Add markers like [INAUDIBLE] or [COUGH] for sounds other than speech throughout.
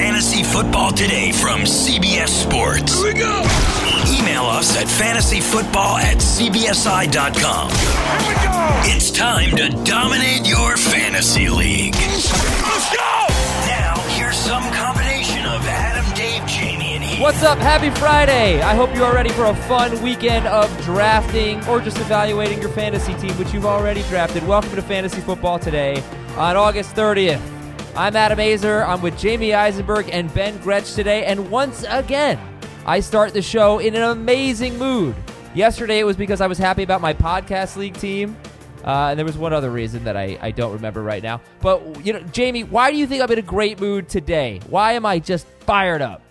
Fantasy Football Today from CBS Sports. Here we go. Email us at fantasyfootball at cbsi.com. Here we go. It's time to dominate your fantasy league. Let's go. Now, here's some combination of Adam, Dave, Jamie, and Heath. What's up? Happy Friday! I hope you are ready for a fun weekend of drafting or just evaluating your fantasy team, which you've already drafted. Welcome to Fantasy Football Today on August 30th. I'm Adam Aizer. I'm with Jamie Eisenberg and Ben Gretch today, and once again, I start the show in an amazing mood. Yesterday it was because I was happy about my podcast league team. Uh, and there was one other reason that I, I don't remember right now. But, you know, Jamie, why do you think I'm in a great mood today? Why am I just fired up?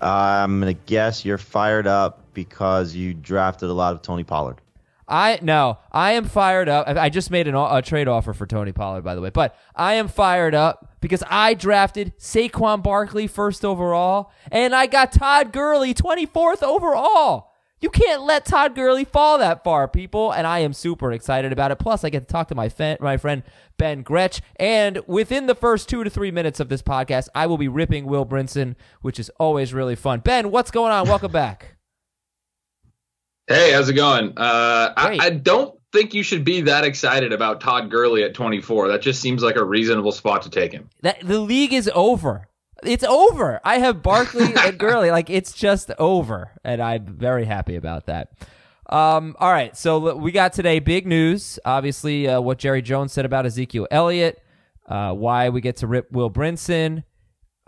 I'm gonna guess you're fired up because you drafted a lot of Tony Pollard. I no, I am fired up. I just made an, a trade offer for Tony Pollard, by the way, but I am fired up because I drafted Saquon Barkley first overall, and I got Todd Gurley 24th overall. You can't let Todd Gurley fall that far, people, and I am super excited about it. Plus, I get to talk to my my friend Ben Gretch, and within the first two to three minutes of this podcast, I will be ripping Will Brinson, which is always really fun. Ben, what's going on? Welcome back. Hey, how's it going? Uh, I, I don't think you should be that excited about Todd Gurley at 24. That just seems like a reasonable spot to take him. That the league is over. It's over. I have Barkley [LAUGHS] and Gurley. Like it's just over, and I'm very happy about that. Um, all right, so we got today big news. Obviously, uh, what Jerry Jones said about Ezekiel Elliott. Uh, why we get to rip Will Brinson.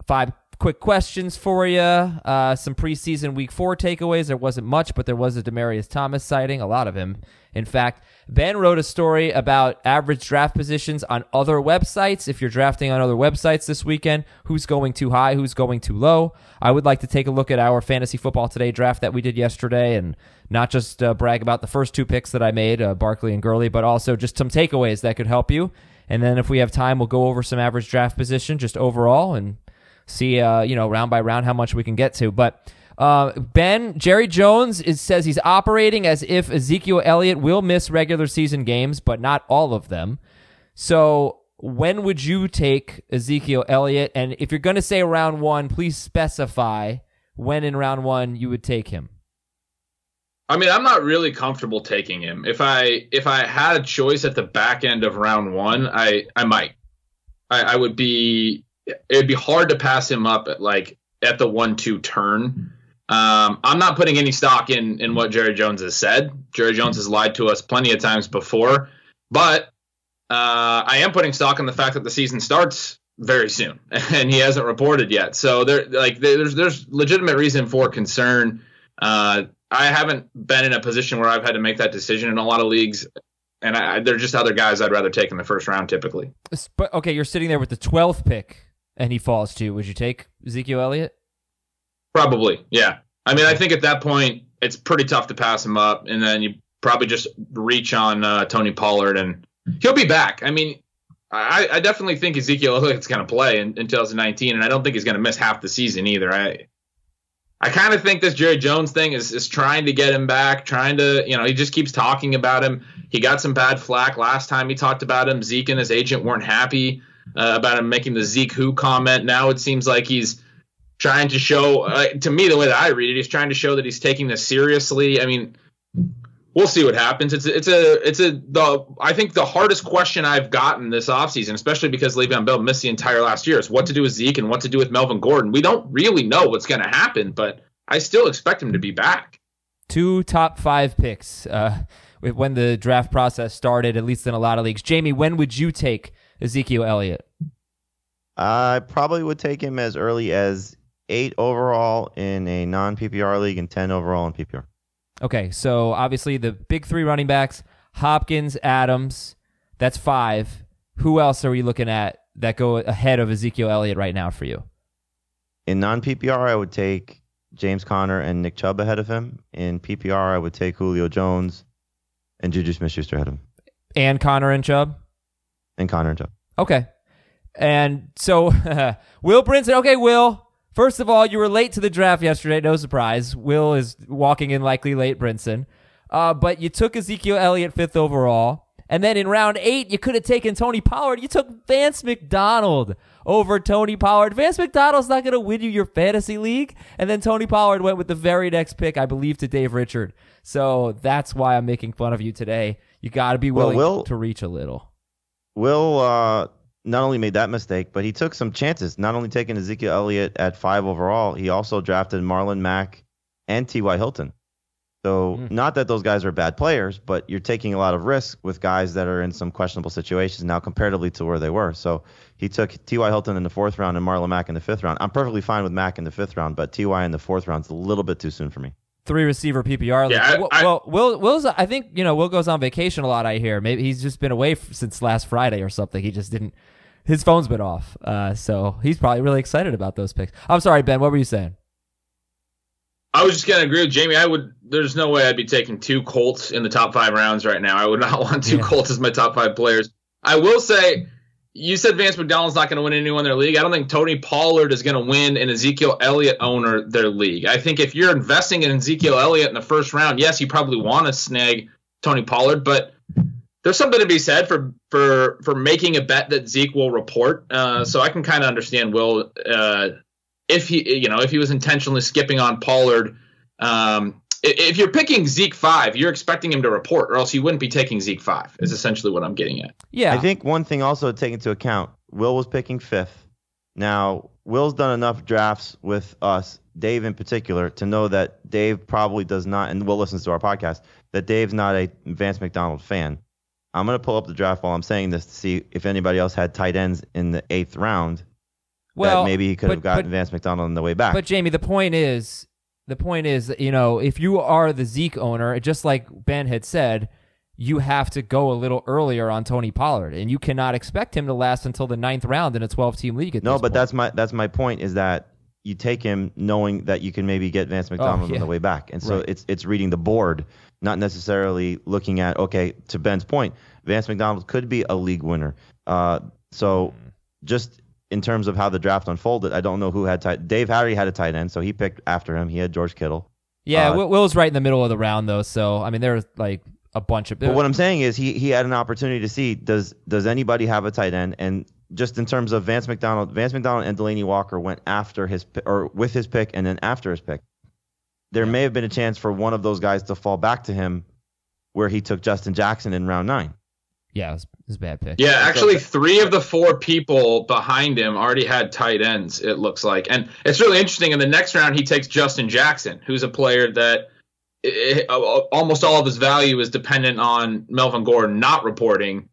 Five quick questions for you. Uh, some preseason week four takeaways. There wasn't much, but there was a Demaryius Thomas sighting. A lot of him, in fact. Ben wrote a story about average draft positions on other websites. If you're drafting on other websites this weekend, who's going too high, who's going too low. I would like to take a look at our fantasy football today draft that we did yesterday, and not just uh, brag about the first two picks that I made, uh, Barkley and Gurley, but also just some takeaways that could help you. And then if we have time, we'll go over some average draft position just overall and see uh, you know round by round how much we can get to. But uh, Ben Jerry Jones is, says he's operating as if Ezekiel Elliott will miss regular season games, but not all of them. So when would you take Ezekiel Elliott? And if you're going to say round one, please specify when in round one you would take him. I mean, I'm not really comfortable taking him. If I if I had a choice at the back end of round one, I I might. I, I would be. It'd be hard to pass him up at like at the one two turn. Um, I'm not putting any stock in in what Jerry Jones has said. Jerry Jones has lied to us plenty of times before, but uh, I am putting stock in the fact that the season starts very soon, [LAUGHS] and he hasn't reported yet. So there, like, there's there's legitimate reason for concern. Uh, I haven't been in a position where I've had to make that decision in a lot of leagues, and I, they're just other guys I'd rather take in the first round typically. But okay, you're sitting there with the 12th pick, and he falls to. Would you take Ezekiel Elliott? Probably, yeah. I mean, I think at that point it's pretty tough to pass him up, and then you probably just reach on uh, Tony Pollard, and he'll be back. I mean, I, I definitely think Ezekiel Elliott's going to play in, in 2019, and I don't think he's going to miss half the season either. I I kind of think this Jerry Jones thing is is trying to get him back, trying to you know he just keeps talking about him. He got some bad flack last time he talked about him. Zeke and his agent weren't happy uh, about him making the Zeke who comment. Now it seems like he's trying to show uh, to me the way that I read it, he's trying to show that he's taking this seriously. I mean, we'll see what happens. It's it's a it's a the I think the hardest question I've gotten this offseason, especially because Le'Veon Bell missed the entire last year, is what to do with Zeke and what to do with Melvin Gordon. We don't really know what's going to happen, but I still expect him to be back. Two top five picks uh, when the draft process started, at least in a lot of leagues. Jamie, when would you take Ezekiel Elliott? I probably would take him as early as eight overall in a non PPR league and ten overall in PPR. Okay, so obviously the big three running backs Hopkins, Adams, that's five. Who else are we looking at that go ahead of Ezekiel Elliott right now for you? In non PPR, I would take James Conner and Nick Chubb ahead of him. In PPR, I would take Julio Jones and Juju Smith-Schuster ahead of him, And Conner and Chubb? and Conner and Chubb. Okay. And so, [LAUGHS] Will Brinson. Okay, Will. First of all, you were late to the draft yesterday. No surprise. Will is walking in likely late, Brinson. Uh, but you took Ezekiel Elliott fifth overall. And then in round eight, you could have taken Tony Pollard. You took Vance McDonald over Tony Pollard. Vance McDonald's not going to win you your fantasy league. And then Tony Pollard went with the very next pick, I believe, to Dave Richard. So that's why I'm making fun of you today. You got to be Well, willing Will- to reach a little. Will uh, not only made that mistake, but he took some chances. Not only taking Ezekiel Elliott at five overall, he also drafted Marlon Mack and T.Y. Hilton. So, Hmm. not that those guys are bad players, but you're taking a lot of risk with guys that are in some questionable situations now comparatively to where they were. So, he took T.Y. Hilton in the fourth round and Marlon Mack in the fifth round. I'm perfectly fine with Mack in the fifth round, but T.Y. in the fourth round is a little bit too soon for me. Three receiver PPR. Yeah. I- well, Will, Will's. I think you know Will goes on vacation a lot. I hear. Maybe he's just been away f- since last Friday or something. He just didn't. His phone's been off, uh, so he's probably really excited about those picks. I'm sorry, Ben. What were you saying? I was just gonna agree with Jamie. I would. There's no way I'd be taking two Colts in the top five rounds right now. I would not [LAUGHS] want two Yeah. Colts as my top five players. I will say, you said Vance McDonald's not going to win anyone their league. I don't think Tony Pollard is going to win an Ezekiel Elliott owner their league. I think if you're investing in Ezekiel Elliott in the first round, yes, you probably want to snag Tony Pollard, but there's something to be said for for for making a bet that Zeke will report. Uh, so I can kind of understand Will uh, if he you know if he was intentionally skipping on Pollard. Um, if you're picking Zeke five, you're expecting him to report, or else you wouldn't be taking Zeke five. Is essentially what I'm getting at. Yeah, I think one thing also to take into account, Will was picking fifth. Now, Will's done enough drafts with us, Dave in particular, to know that Dave probably does not, and Will listens to our podcast, that Dave's not a Vance McDonald fan. I'm going to pull up the draft while I'm saying this to see if anybody else had tight ends in the eighth round. well, that maybe he could have but- gotten but- Vance McDonald on the way back. But Jamie, the point is, the point is, you know, if you are the Zeke owner, just like Ben had said, you have to go a little earlier on Tony Pollard, and you cannot expect him to last until the ninth round in a 12-team league. At no, but point. that's my that's my point is that you take him knowing that you can maybe get Vance McDonald Oh, yeah. on the way back, and so Right. it's it's reading the board, not necessarily looking at okay. To Ben's point, Vance McDonald could be a league winner. Uh, so just in terms of how the draft unfolded, I don't know who had tight. Dave Harry had a tight end, so he picked after him. He had George Kittle. yeah. uh, Will, Will's right in the middle of the round though, so I mean, there's like a bunch of. But what I'm saying is he he had an opportunity to see does does anybody have a tight end and just in terms of Vance McDonald, Vance McDonald and Delanie Walker went after his or with his pick and then after his pick. There may have been a chance for one of those guys to fall back to him, where he took Justin Jackson in round nine. Yeah, it was, it was a bad pick. Yeah, actually, three of the four people behind him already had tight ends. It looks like, and it's really interesting. In the next round, he takes Justin Jackson, who's a player that i i almost all of his value is dependent on Melvin Gordon not reporting.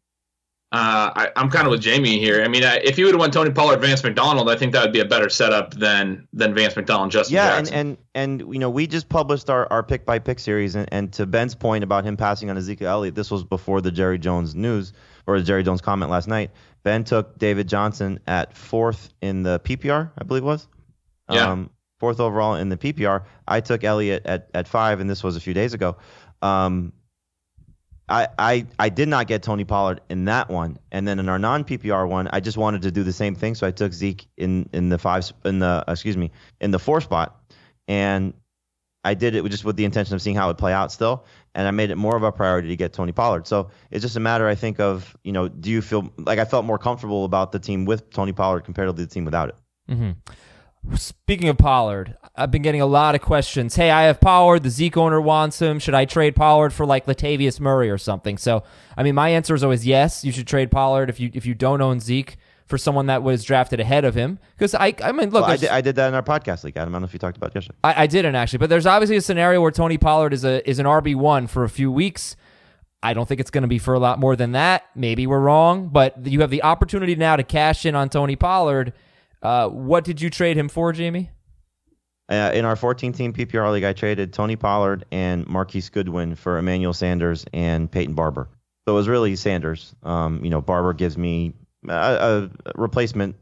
Uh, I, I'm kind of with Jamie here. I mean, I, if you would have went Tony Pollard, Vance McDonald, I think that would be a better setup than than Vance McDonald, Justin Yeah, and, and and you know we just published our, our pick by pick series, and, and to Ben's point about him passing on Ezekiel Elliott, this was before the Jerry Jones news or the Jerry Jones comment last night. Ben took David Johnson at fourth in the PPR, I believe it was. Yeah. Um, fourth overall in the PPR. I took Elliott at, at five, and this was a few days ago. Um, I, I I did not get Tony Pollard in that one, and then in our non PPR one, I just wanted to do the same thing, so I took Zeke in in the five in the excuse me in the four spot, and I did it just with the intention of seeing how it would play out still, and I made it more of a priority to get Tony Pollard. So it's just a matter, I think, of you know, do you feel like I felt more comfortable about the team with Tony Pollard compared to the team without it? hmm Speaking of Pollard, I've been getting a lot of questions. Hey, I have Pollard. The Zeke owner wants him. Should I trade Pollard for like Latavius Murray or something? So, I mean, my answer is always yes. You should trade Pollard if you if you don't own Zeke for someone that was drafted ahead of him. Because I, I mean, look, Well, I did, I did that in our podcast league, Adam. I don't know if you talked about it yesterday. I, I didn't actually, but there's obviously a scenario where Tony Pollard is a is an RB one for a few weeks. I don't think it's going to be for a lot more than that. Maybe we're wrong, but you have the opportunity now to cash in on Tony Pollard. Uh, what did you trade him for, Jamie? Uh, in our 14 team PPR league, I traded Tony Pollard and Marquise Goodwin for Emmanuel Sanders and Peyton Barber. So it was really Sanders. Um, you know, Barber gives me a, a replacement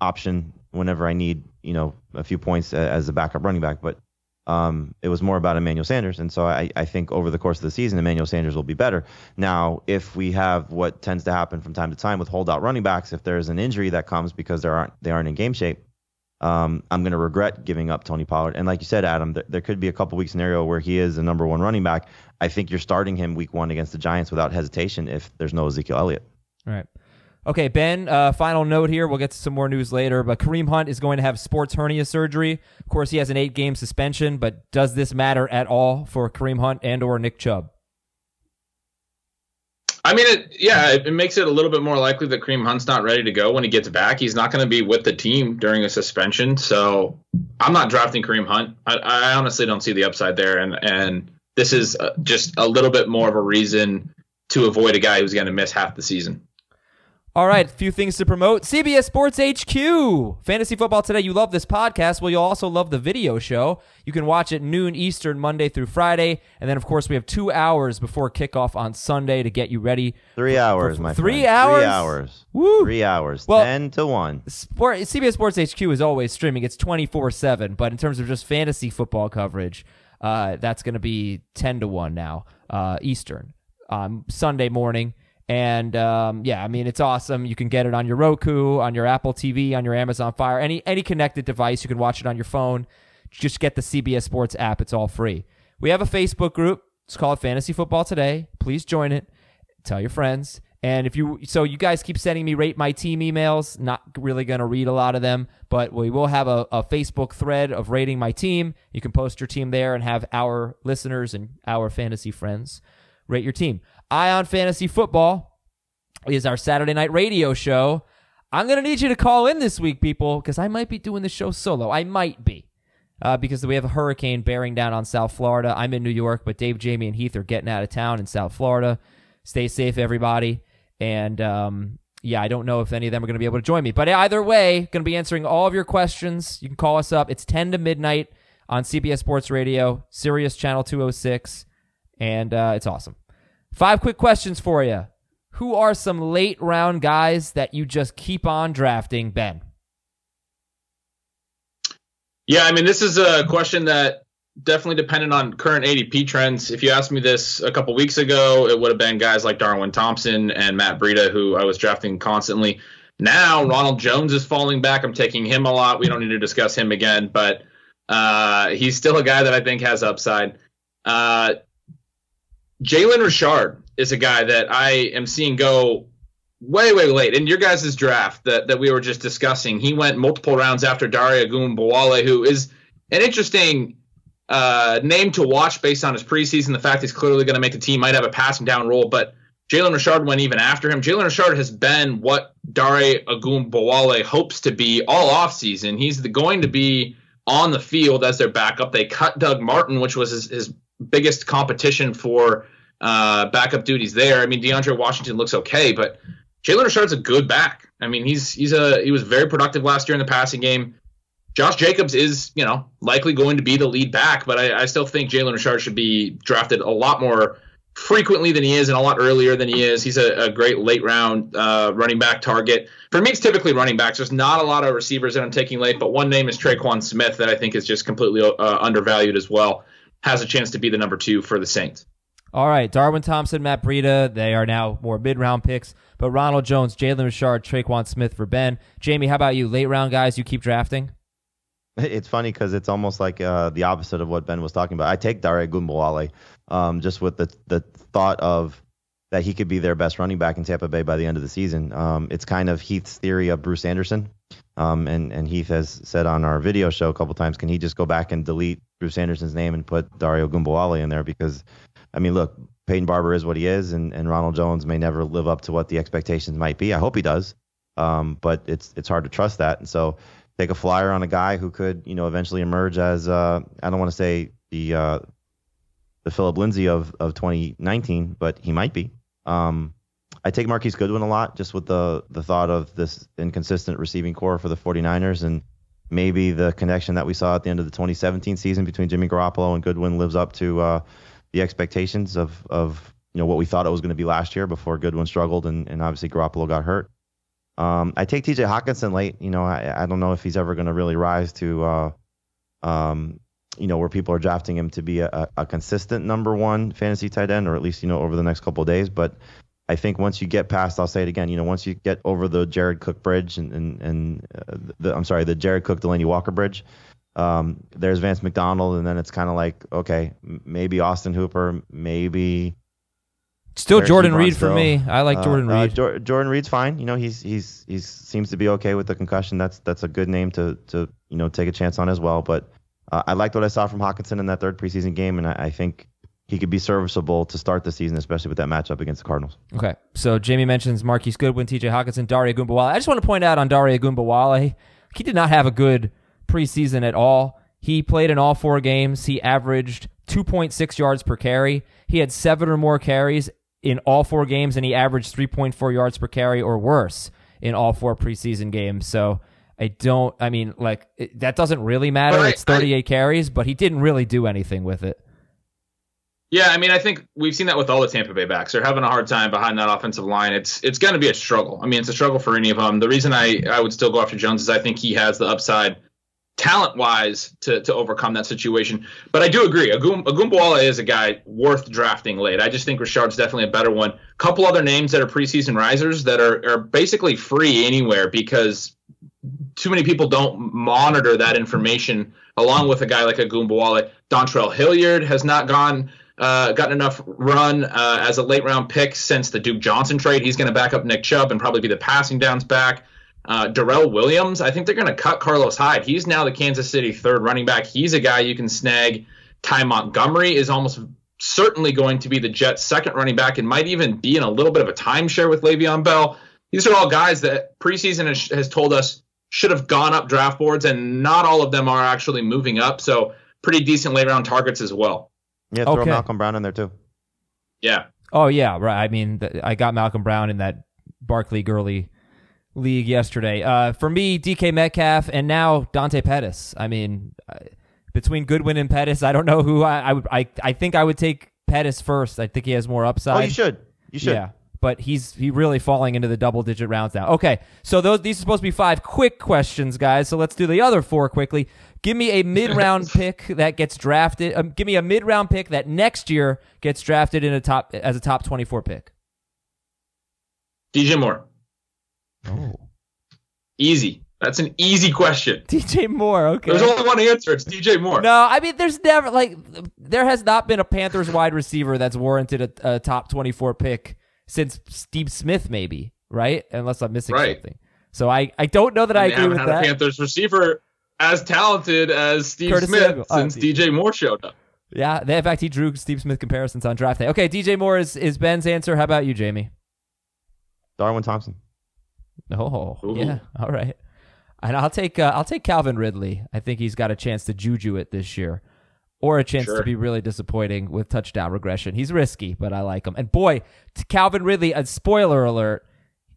option whenever I need, you know, a few points as a backup running back. But um, it was more about Emmanuel Sanders. And so I, I think over the course of the season, Emmanuel Sanders will be better. Now, if we have what tends to happen from time to time with holdout running backs, if there's an injury that comes because they aren't they aren't in game shape, um, I'm going to regret giving up Tony Pollard. And like you said, Adam, th- there could be a couple week scenario where he is the number one running back. I think you're starting him week one against the Giants without hesitation if there's no Ezekiel Elliott. All right. Okay, Ben, uh, final note here. We'll get to some more news later, but Kareem Hunt is going to have sports hernia surgery. Of course, he has an eight game suspension, but does this matter at all for Kareem Hunt and or Nick Chubb? I mean, it, yeah, it, it makes it a little bit more likely that Kareem Hunt's not ready to go when he gets back. He's not going to be with the team during a suspension, so I'm not drafting Kareem Hunt. I, I honestly don't see the upside there, and and this is uh, just a little bit more of a reason to avoid a guy who's going to miss half the season. All right, a few things to promote. CBS Sports HQ. Fantasy football today. You love this podcast. Well, you'll also love the video show. You can watch it noon Eastern, Monday through Friday. And then, of course, we have two hours before kickoff on Sunday to get you ready. Three hours, my Three friend. hours? Three hours. Woo. Three hours. Well- 10 to 1. Sport, CBS Sports HQ is always streaming. It's 24 7. But in terms of just fantasy football coverage, uh, that's going to be 10 to 1 now, uh, Eastern, um, Sunday morning. And um, yeah, I mean, it's awesome. You can get it on your Roku, on your Apple TV, on your Amazon Fire, any, any connected device. You can watch it on your phone. Just get the CBS Sports app, it's all free. We have a Facebook group. It's called Fantasy Football Today. Please join it tell your friends and if you so you guys keep sending me rate my team emails not really going to read a lot of them but we will have a, a facebook thread of rating my team you can post your team there and have our listeners and our fantasy friends rate your team ion fantasy football is our saturday night radio show i'm going to need you to call in this week people because i might be doing the show solo i might be uh, because we have a hurricane bearing down on South Florida. I'm in New York, but Dave, Jamie, and Heath are getting out of town in South Florida. Stay safe, everybody. And um, yeah, I don't know if any of them are going to be able to join me. But either way, going to be answering all of your questions. You can call us up. It's 10 to midnight on CBS Sports Radio, Sirius Channel 206. And uh, it's awesome. Five quick questions for you. Who are some late round guys that you just keep on drafting, Ben? Yeah, I mean, this is a question that definitely depended on current ADP trends. If you asked me this a couple weeks ago, it would have been guys like Darwin Thompson and Matt Breida, who I was drafting constantly. Now, Ronald Jones is falling back. I'm taking him a lot. We don't need to discuss him again, but uh, he's still a guy that I think has upside. Uh, Jalen Richard is a guy that I am seeing go way, way late. In your guys' draft that, that we were just discussing, he went multiple rounds after Dare Ogunbowale, who is an interesting uh, name to watch based on his preseason. The fact he's clearly going to make the team, might have a passing down role, but Jalen Richard went even after him. Jalen Richard has been what Dare Ogunbowale hopes to be all offseason. He's the, going to be on the field as their backup. They cut Doug Martin, which was his, his biggest competition for uh, backup duties there. I mean, DeAndre Washington looks okay, but Jalen Richard's a good back. I mean, he's he's a he was very productive last year in the passing game. Josh Jacobs is, you know, likely going to be the lead back, but I, I still think Jalen Richard should be drafted a lot more frequently than he is and a lot earlier than he is. He's a, a great late round uh, running back target. For me, it's typically running backs. There's not a lot of receivers that I'm taking late, but one name is Tre'Quan Smith that I think is just completely uh, undervalued as well. Has a chance to be the number two for the Saints. All right, Darwin Thompson, Matt Breida, they are now more mid round picks. But Ronald Jones, Jalen Richard, Tre'Quan Smith for Ben. Jamie, how about you? Late round guys you keep drafting? [LAUGHS] It's funny because it's almost like uh, the opposite of what Ben was talking about. I take Dare Ogunbowale um, just with the the thought of that he could be their best running back in Tampa Bay by the end of the season. Um, it's kind of Heath's theory of Bruce Anderson. Um, and, and Heath has said on our video show a couple times, can he just go back and delete Bruce Anderson's name and put Dare Ogunbowale in there? Because, I mean, look, Peyton Barber is what he is, and, and Ronald Jones may never live up to what the expectations might be. I hope he does, um, but it's it's hard to trust that. And so take a flyer on a guy who could, you know, eventually emerge as uh, I don't want to say the uh, the Phillip Lindsay of of 2019, but he might be. Um, I take Marquise Goodwin a lot, just with the the thought of this inconsistent receiving corps for the 49ers, and maybe the connection that we saw at the end of the 2017 season between Jimmy Garoppolo and Goodwin lives up to uh, the expectations of of you know what we thought it was going to be last year before Goodwin struggled and, and obviously Garoppolo got hurt. Um, I take T.J. Hockenson late. You know, I, I don't know if he's ever going to really rise to, uh, um, you know, where people are drafting him to be a, a consistent number one fantasy tight end, or at least you know over the next couple of days. But I think once you get past, I'll say it again. You know, once you get over the Jared Cook bridge and and, and uh, the I'm sorry, the Jared Cook Delanie Walker bridge, um, there's Vance McDonald, and then it's kind of like okay, maybe Austin Hooper, maybe Still Jordan Reed for me. I like uh, Jordan uh, Reed. Uh, Jordan Reed's fine. You know, he's he's he's seems to be okay with the concussion. That's that's a good name to to you know take a chance on as well. But uh, I liked what I saw from Hockenson in that third preseason game, and I, I, think he could be serviceable to start the season, especially with that matchup against the Cardinals. Okay, so Jamie mentions Marquise Goodwin, T.J. Hockenson, Dare Ogunbowale. I just want to point out on Dare Ogunbowale, he did not have a good preseason at all. He played in all four games. He averaged 2.6 yards per carry. He had seven or more carries in all four games, and he averaged 3.4 yards per carry or worse in all four preseason games. So I don't, I mean, like, it, that doesn't really matter. I, it's 38 I, carries, but he didn't really do anything with it. Yeah, I mean, I think we've seen that with all the Tampa Bay backs. They're having a hard time behind that offensive line. It's it's going to be a struggle. I mean, it's a struggle for any of them. The reason I, I would still go after Jones is I think he has the upside talent wise to to overcome that situation. But I do agree. Agum, Ogunbowale is a guy worth drafting late. I just think Richard's definitely a better one. Couple other names that are preseason risers that are, are basically free anywhere because too many people don't monitor that information along with a guy like Ogunbowale. Dontrell Hilliard has not gone uh, gotten enough run uh, as a late round pick since the Duke Johnson trade. He's going to back up Nick Chubb and probably be the passing downs back. Uh, Darrel Williams, I think they're going to cut Carlos Hyde. He's now the Kansas City third running back. He's a guy you can snag. Ty Montgomery is almost certainly going to be the Jets' second running back and might even be in a little bit of a timeshare with Le'Veon Bell. These are all guys that preseason has, has told us should have gone up draft boards, and not all of them are actually moving up. So pretty decent late round targets as well. Yeah, throw okay. Malcolm Brown in there too. Yeah. Oh yeah, right. I mean, I got Malcolm Brown in that Barkley Gurley league yesterday. Uh, for me, DK Metcalf and now Dante Pettis. I mean, uh, between Goodwin and Pettis, I don't know who I, I would. I I think I would take Pettis first. I think he has more upside. Oh, you should. You should. Yeah. But he's he really falling into the double digit rounds now. Okay, so those these are supposed to be five quick questions, guys. So let's do the other four quickly. Give me a mid round [LAUGHS] pick that gets drafted. Um, give me a mid round pick that next year gets drafted in a top as a top twenty four pick. DJ Moore. Oh. Easy. That's an easy question. [LAUGHS] DJ Moore, okay. There's only one answer. It's DJ Moore. No, I mean, there's never, like, there has not been a Panthers wide receiver that's warranted a, a top 24 pick since Steve Smith, maybe, right? Unless I'm missing right. something. So I, I don't know that I, I agree with had that. A Panthers receiver as talented as Steve Curtis Smith oh, since DJ Moore showed up. Yeah, in fact, he drew Steve Smith comparisons on draft day. Okay, DJ Moore is, is Ben's answer. How about you, Jamie? Darwin Thompson. Oh, Ooh. yeah. All right. And I'll take uh, I'll take Calvin Ridley. I think he's got a chance to juju it this year, or a chance sure. to be really disappointing with touchdown regression. He's risky, but I like him. And boy, Calvin Ridley. A spoiler alert: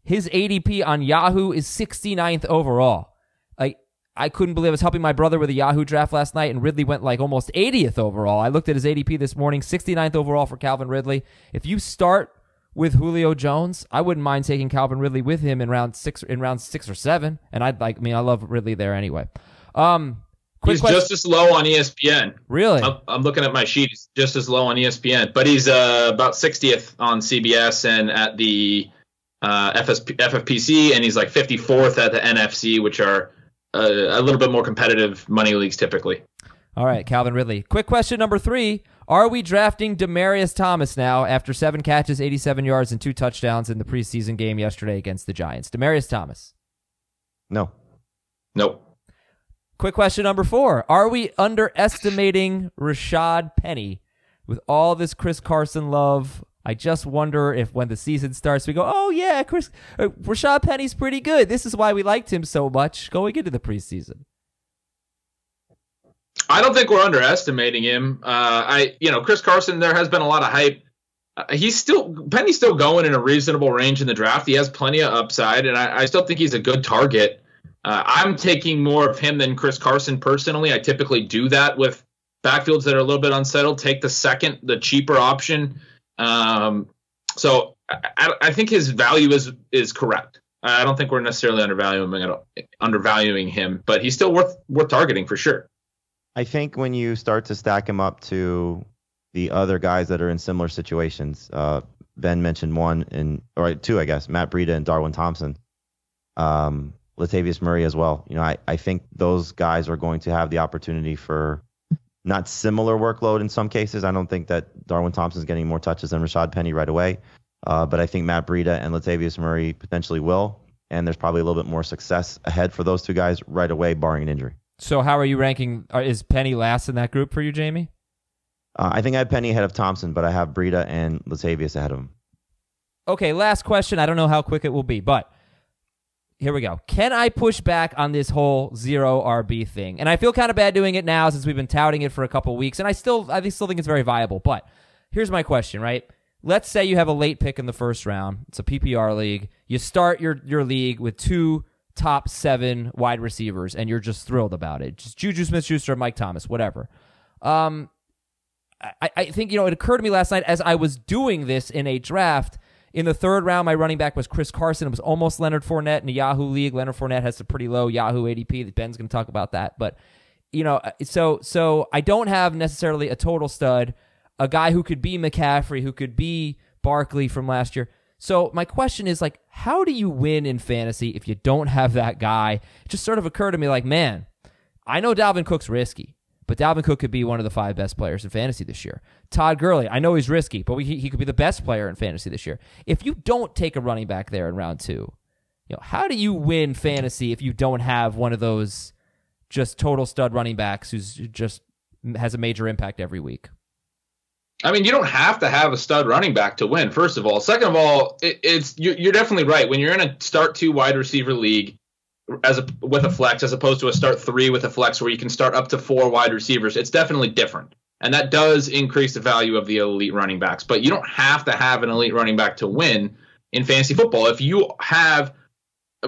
his ADP on Yahoo is 69th overall. Like I couldn't believe I was helping my brother with a Yahoo draft last night, and Ridley went like almost 80th overall. I looked at his ADP this morning, 69th overall for Calvin Ridley. If you start with Julio Jones, I wouldn't mind taking Calvin Ridley with him in round six in round six or seven. And I'd like I mean I love Ridley there anyway. Um He's question. just as low on ESPN. Really? I'm, I'm, looking at my sheet. He's just as low on ESPN, but he's uh, about 60th on CBS and at the uh, FSP, FFPC, and he's like 54th at the NFFC, which are uh, a little bit more competitive money leagues typically. All right, Calvin Ridley. Quick question number three: are we drafting Demaryius Thomas now after seven catches, 87 yards, and two touchdowns in the preseason game yesterday against the Giants? Demaryius Thomas. No. Nope. Quick question number four. Are we underestimating Rashaad Penny with all this Chris Carson love? I just wonder if when the season starts, we go, oh, yeah, Chris, uh, Rashaad Penny's pretty good. This is why we liked him so much going into the preseason. I don't think we're underestimating him. Uh, I, you know, Chris Carson. There has been a lot of hype. Uh, he's still Penny's still going in a reasonable range in the draft. He has plenty of upside, and I, I still think he's a good target. Uh, I'm taking more of him than Chris Carson personally. I typically do that with backfields that are a little bit unsettled. Take the second, the cheaper option. Um, so I, I, think his value is is correct. I don't think we're necessarily undervaluing undervaluing him, but he's still worth worth targeting for sure. I think when you start to stack him up to the other guys that are in similar situations. Uh, ben mentioned one and or two, I guess, Matt Breida and Darwin Thompson. Um, Latavius Murray as well. You know, I, I think those guys are going to have the opportunity for not similar workload in some cases. I don't think that Darwin Thompson is getting more touches than Rashaad Penny right away. Uh, but I think Matt Breida and Latavius Murray potentially will. And there's probably a little bit more success ahead for those two guys right away, barring an injury. So how are you ranking? uh, Is Penny last in that group for you, Jamie? Uh, I think I have Penny ahead of Thompson, but I have Breida and Latavius ahead of him. Okay, last question. I don't know how quick it will be, but here we go. Can I push back on this whole zero RB thing? And I feel kind of bad doing it now since we've been touting it for a couple weeks, and I still I still think it's very viable. But here's my question, right? Let's say you have a late pick in the first round. It's a PPR league. You start your your league with two top seven wide receivers, and you're just thrilled about it. Just Juju Smith-Schuster, Mike Thomas, whatever. Um, I, I think you know it occurred to me last night as I was doing this in a draft. In the third round, my running back was Chris Carson. It was almost Leonard Fournette in a Yahoo league. Leonard Fournette has a pretty low Yahoo ADP. Ben's going to talk about that, but you know, so so I don't have necessarily a total stud, a guy who could be McCaffrey, who could be Barkley from last year. So my question is like, how do you win in fantasy if you don't have that guy? It just sort of occurred to me like, man, I know Dalvin Cook's risky, but Dalvin Cook could be one of the five best players in fantasy this year. Todd Gurley, I know he's risky, but we, he could be the best player in fantasy this year. If you don't take a running back there in round two, you know, how do you win fantasy if you don't have one of those just total stud running backs who's just has a major impact every week? I mean, you don't have to have a stud running back to win. First of all, second of all, it, it's you're, definitely right. When you're in a start two wide receiver league, as a with a flex, as opposed to a start three with a flex, where you can start up to four wide receivers, it's definitely different, and that does increase the value of the elite running backs. But you don't have to have an elite running back to win in fantasy football. If you have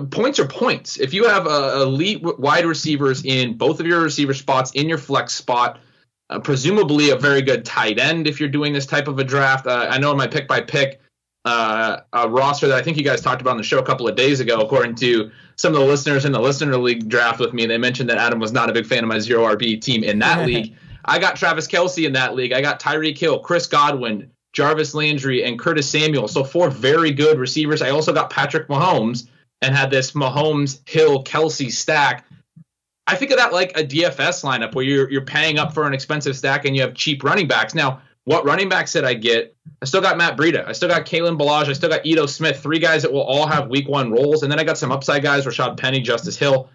points are points. If you have uh, elite wide receivers in both of your receiver spots in your flex spot uh, presumably a very good tight end if you're doing this type of a draft. Uh, I know in my pick by pick uh, a roster that I think you guys talked about on the show a couple of days ago, according to some of the listeners in the listener league draft with me, they mentioned that Adam was not a big fan of my zero RB team in that [LAUGHS] league. I got Travis Kelce in that league. I got Tyreek Hill, Chris Godwin, Jarvis Landry, and Curtis Samuel. So four very good receivers. I also got Patrick Mahomes and had this Mahomes Hill Kelce stack I think of that like a DFS lineup where you're you're paying up for an expensive stack and you have cheap running backs. Now, what running backs did I get? I still got Matt Breida. I still got Kalen Ballage. I still got Ito Smith. Three guys that will all have week one roles. And then I got some upside guys, Rashaad Penny, Justice Hill.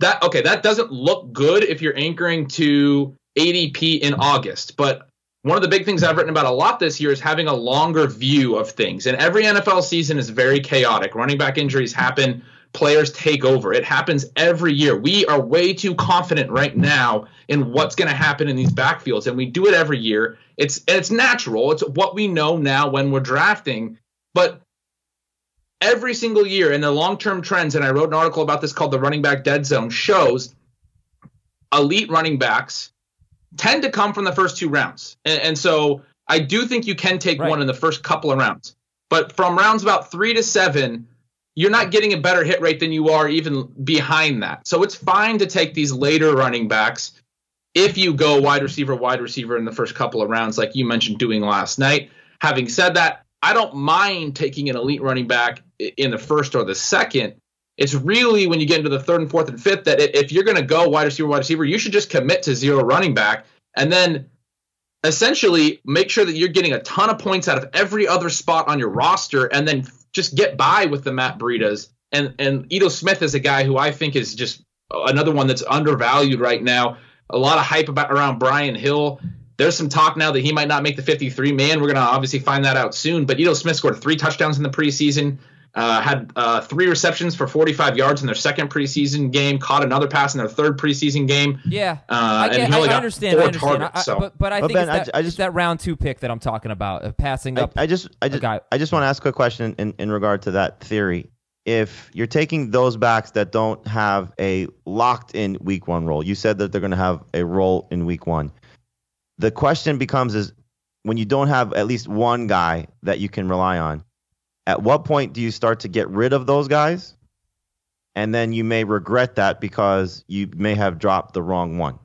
That okay, that doesn't look good if you're anchoring to ADP in August. But one of the big things I've written about a lot this year is having a longer view of things. And every NFL season is very chaotic. Running back injuries happen players take over. It happens every year. We are way too confident right now in what's going to happen in these backfields, and we do it every year. It's it's natural. It's what we know now when we're drafting. But every single year in the long-term trends, and I wrote an article about this called "The Running Back Dead Zone," shows elite running backs tend to come from the first two rounds, and, and so I do think you can take right. one in the first couple of rounds. But from rounds about three to seven, you're not getting a better hit rate than you are even behind that. So it's fine to take these later running backs if you go wide receiver, wide receiver in the first couple of rounds, like you mentioned doing last night. Having said that, I don't mind taking an elite running back in the first or the second. It's really when you get into the third and fourth and fifth that if you're going to go wide receiver, wide receiver, you should just commit to zero running back and then essentially make sure that you're getting a ton of points out of every other spot on your roster and then just get by with the Matt Breidas. And and Ito Smith is a guy who I think is just another one that's undervalued right now. A lot of hype about around Brian Hill. There's some talk now that he might not make the 53 man. We're gonna obviously find that out soon. But Ito Smith scored three touchdowns in the preseason. Uh, had uh, three receptions for 45 yards in their second preseason game. Caught another pass in their third preseason game. Yeah, uh, I, get, I, I understand. I understand. Targets, so. but, but I think ben, it's, that, I, just, that round two pick that I'm talking about of passing up. I, just, I just, I just want to ask a question in, in regard to that theory. If you're taking those backs that don't have a locked in week one role, you said that they're going to have a role in week one. The question becomes: is when you don't have at least one guy that you can rely on at what point do you start to get rid of those guys? And then you may regret that because you may have dropped the wrong one.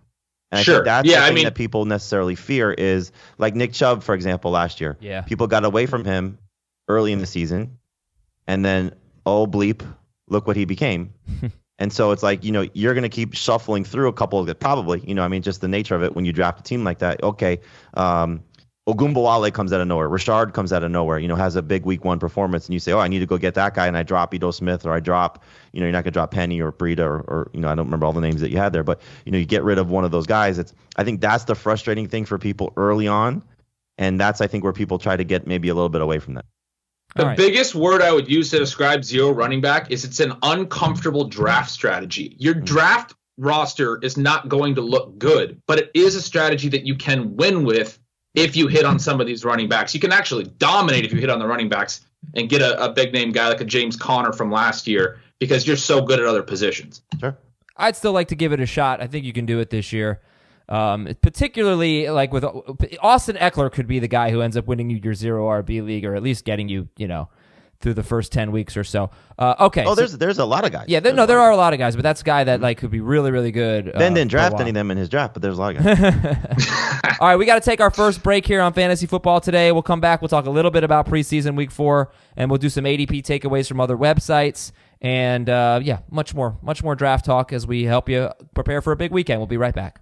And I Sure. think that's Yeah, the I thing mean- that people necessarily fear is like Nick Chubb, for example, last year. Yeah. People got away from him early in the season, and then oh bleep, look what he became. [LAUGHS] and so it's like you know you're going to keep shuffling through a couple of the probably you know I mean just the nature of it when you draft a team like that. Okay, um, Ogunbowale comes out of nowhere. Rashard comes out of nowhere. You know has a big week one performance, and you say oh I need to go get that guy, and I drop Ito Smith or I drop you know you're not going to drop Penny or Breida or, or you know I don't remember all the names that you had there, but you know you get rid of one of those guys. It's I think that's the frustrating thing for people early on. And that's, I think, where people try to get maybe a little bit away from that. The All right. biggest word I would use to describe zero running back is it's an uncomfortable draft strategy. Your mm-hmm. draft roster is not going to look good, but it is a strategy that you can win with if you hit on some of these running backs. You can actually dominate if you hit on the running backs and get a, a big name guy like a James Conner from last year because you're so good at other positions. Sure. I'd still like to give it a shot. I think you can do it this year. Um, particularly like with Austin Ekeler could be the guy who ends up winning you your zero RB league or at least getting you, you know, through the first 10 weeks or so. Uh, okay. Oh, so- there's there's a lot of guys. yeah, there, no, there are a lot of guys, but that's a guy that like could be really, really good. Ben uh, didn't draft any of them in his draft, but there's a lot of [LAUGHS] guys. [LAUGHS] All right, we got to take our first break here on fantasy football today. We'll come back. We'll talk a little bit about preseason week four, and we'll do some ADP takeaways from other websites, and uh, yeah, much more, much more draft talk as we help you prepare for a big weekend. We'll be right back.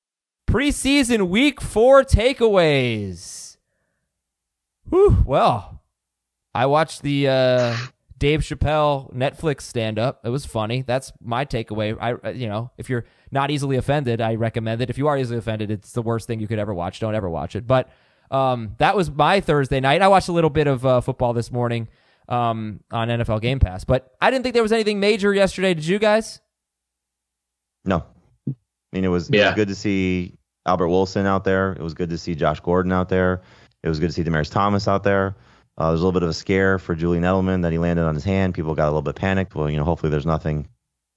Preseason week four takeaways. Whew, well, I watched the uh, Dave Chappelle Netflix stand up. It was funny. That's my takeaway. I, you know, if you're not easily offended, I recommend it. If you are easily offended, it's the worst thing you could ever watch. Don't ever watch it. But um, that was my Thursday night. I watched a little bit of uh, football this morning um, on NFL Game Pass, but I didn't think there was anything major yesterday. Did you guys? No. I mean, it was, it was good to see Albert Wilson out there. It was good to see Josh Gordon out there. It was good to see Demaryius Thomas out there. Uh, there's a little bit of a scare for Julian Edelman that he landed on his hand. People got a little bit panicked. Well, you know, hopefully there's nothing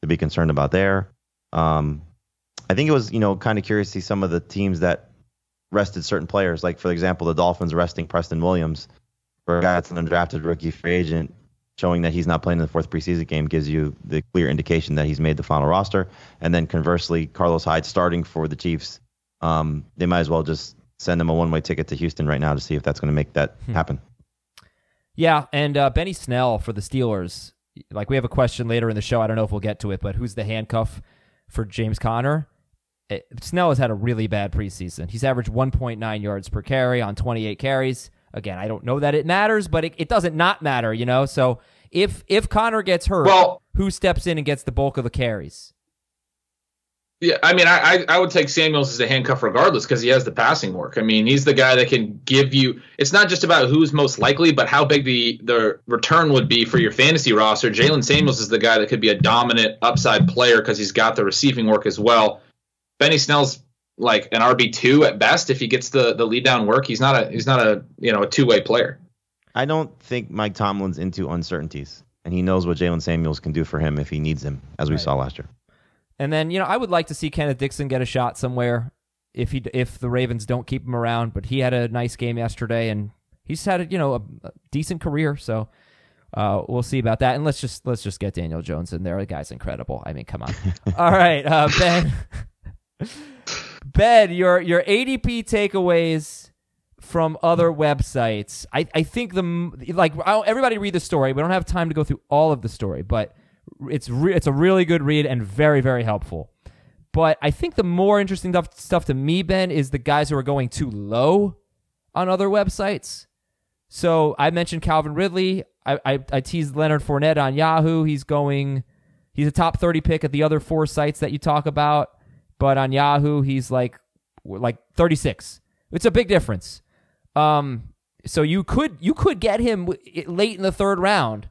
to be concerned about there. Um, I think it was, you know, kind of curious to see some of the teams that rested certain players. Like, for example, the Dolphins resting Preston Williams for a guy that's an undrafted rookie free agent, showing that he's not playing in the fourth preseason game gives you the clear indication that he's made the final roster. And then conversely, Carlos Hyde starting for the Chiefs. Um, they might as well just send him a one way ticket to Houston right now to see if that's going to make that happen. Yeah, and uh, Benny Snell for the Steelers. Like we have a question later in the show. I don't know if we'll get to it, but who's the handcuff for James Conner? It, Snell has had a really bad preseason. He's averaged 1.9 yards per carry on 28 carries. Again, I don't know that it matters, but it, it doesn't not matter, you know. So if if Conner gets hurt, Well- who steps in and gets the bulk of the carries? Yeah, I mean, I I I would take Samuels as a handcuff regardless because he has the passing work. I mean, he's the guy that can give you. It's not just about who's most likely, but how big the the return would be for your fantasy roster. Jaylen Samuels is the guy that could be a dominant upside player because he's got the receiving work as well. Benny Snell's like an RB two at best if he gets the the lead down work. He's not a he's not a you know a two way player. I don't think Mike Tomlin's into uncertainties, and he knows what Jaylen Samuels can do for him if he needs him, as we saw last year. And then you know I would like to see Kenneth Dixon get a shot somewhere if he if the Ravens don't keep him around. But he had a nice game yesterday, and he's had a, you know a, a decent career. So uh, we'll see about that. And let's just let's just get Daniel Jones in there. The guy's incredible. I mean, come on. [LAUGHS] All right, uh, Ben. Ben, your your ADP takeaways from other websites. I, I think the like everybody read the story. We don't have time to go through all of the story, but it's re- it's a really good read and very very helpful. But I think the more interesting stuff, stuff to me, Ben, is the guys who are going too low on other websites. So I mentioned Calvin Ridley. I, I, I teased Leonard Fournette on Yahoo. He's going, he's a top 30 pick at the other four sites that you talk about. But on Yahoo, he's like, like 36. It's a big difference. Um, so you could you could get him late in the third round,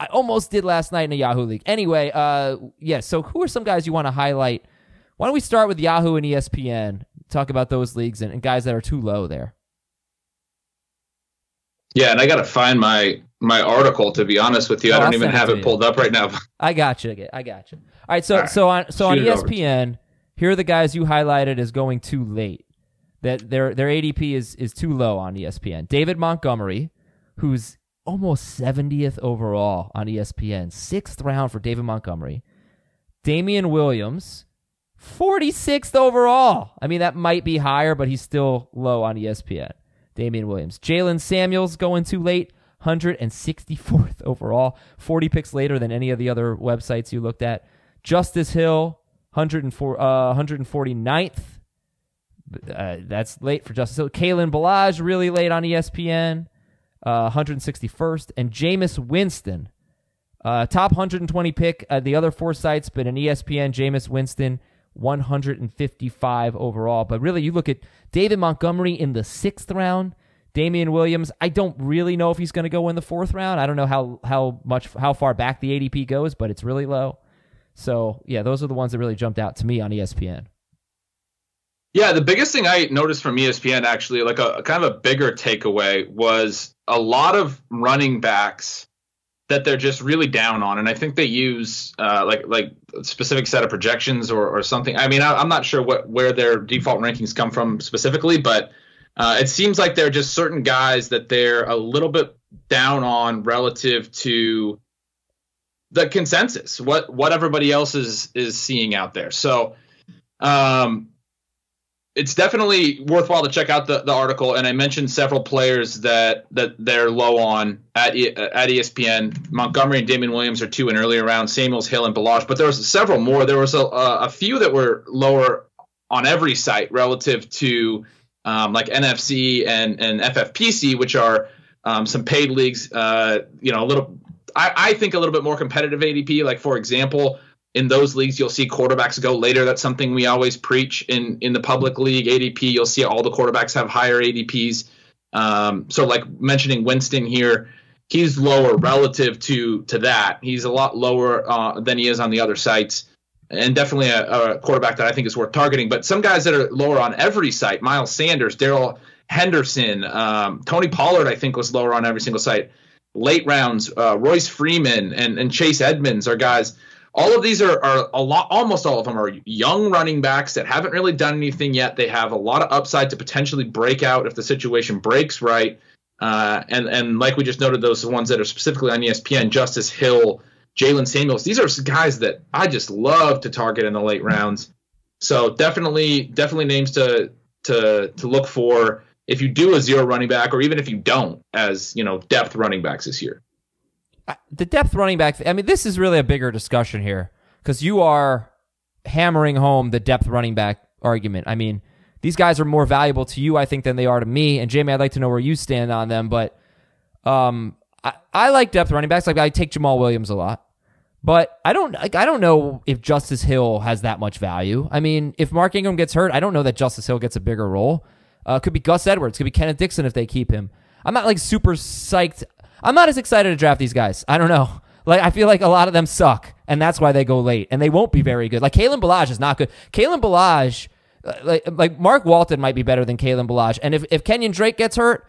I almost did last night in a Yahoo league. Anyway, uh, yeah. So who are some guys you want to highlight? Why don't we start with Yahoo and ESPN? Talk about those leagues and, and guys that are too low there. Yeah, and I got to find my my article to be honest with you. Oh, I don't I'll even have it, it pulled up right now. [LAUGHS] I got you. I got you. All right. So All right. so on so Shoot on ESPN, here are the guys you highlighted as going too late. That their their ADP is is too low on ESPN. David Montgomery, who's almost 70th overall on ESPN, sixth round for David Montgomery. Damien Williams, 46th overall. I mean, that might be higher, but he's still low on ESPN. Damien Williams. Jaylen Samuels going too late, 164th [LAUGHS] overall, 40 picks later than any of the other websites you looked at. Justice Hill, 104, uh, 149th. Uh, that's late for Justice Hill. Kalen Ballage, really late on ESPN, uh, 161st. And Jameis Winston, uh, top 120 pick at the other four sites, but in ESPN, Jameis Winston, 155 overall. But really, you look at David Montgomery in the sixth round. Damien Williams, I don't really know if he's going to go in the fourth round. I don't know how how much how far back the ADP goes, but it's really low. So yeah, those are the ones that really jumped out to me on ESPN. Yeah, the biggest thing I noticed from ESPN actually, like a, a kind of a bigger takeaway, was a lot of running backs that they're just really down on, and I think they use uh, like like a specific set of projections or, or something. I mean, I, am not sure what where their default rankings come from specifically, but uh, it seems like there are just certain guys that they're a little bit down on relative to the consensus, what what everybody else is is seeing out there. So, um, it's definitely worthwhile to check out the, the article. And I mentioned several players that that they're low on at at ESPN. Montgomery and Damien Williams are two in earlier rounds. Samuels, Hill, and Ballage. But there was several more. There was a, a few that were lower on every site relative to um, like NFFC and and FFPC, which are um, some paid leagues. Uh, you know, a little. I, I think a little bit more competitive ADP. Like for example, in those leagues you'll see quarterbacks go later. That's something we always preach in in the public league adp you'll see all the quarterbacks have higher adps um, so like mentioning winston here he's lower relative to to that. He's a lot lower uh, than he is on the other sites. And definitely a, a, quarterback that i think is worth targeting. But some guys that are lower on every site miles sanders darrell henderson um, tony pollard i think was lower on every single site. Late rounds uh, royce freeman and, and chase edmonds are guys all of these are, are a lot almost all of them are young running backs that haven't really done anything yet. They have a lot of upside to potentially break out if the situation breaks right. Uh, and and like we just noted those ones that are specifically on espn justice hill jaylen samuels these are guys that i just love to target in the late rounds. So definitely definitely names to to to look for if you do a zero running back or even if you don't as you know depth running backs this year the depth running back. I mean, this is really a bigger discussion here because you are hammering home the depth running back argument. I mean, these guys are more valuable to you, I think, than they are to me. And Jamey, I'd like to know where you stand on them. But um, I, I like depth running backs. Like I take Jamaal Williams a lot. But I don't like I don't know if Justice Hill has that much value. I mean, if Mark Ingram gets hurt, I don't know that Justice Hill gets a bigger role. Uh, could be Gus Edwards, could be Kenneth Dixon if they keep him. I'm not like super psyched I'm not as excited to draft these guys. I don't know. Like I feel like a lot of them suck, and that's why they go late, and they won't be very good. Like Kalen Ballage is not good. Kalen Ballage, uh, like like Mark Walton might be better than Kalen Ballage, and if if Kenyon Drake gets hurt,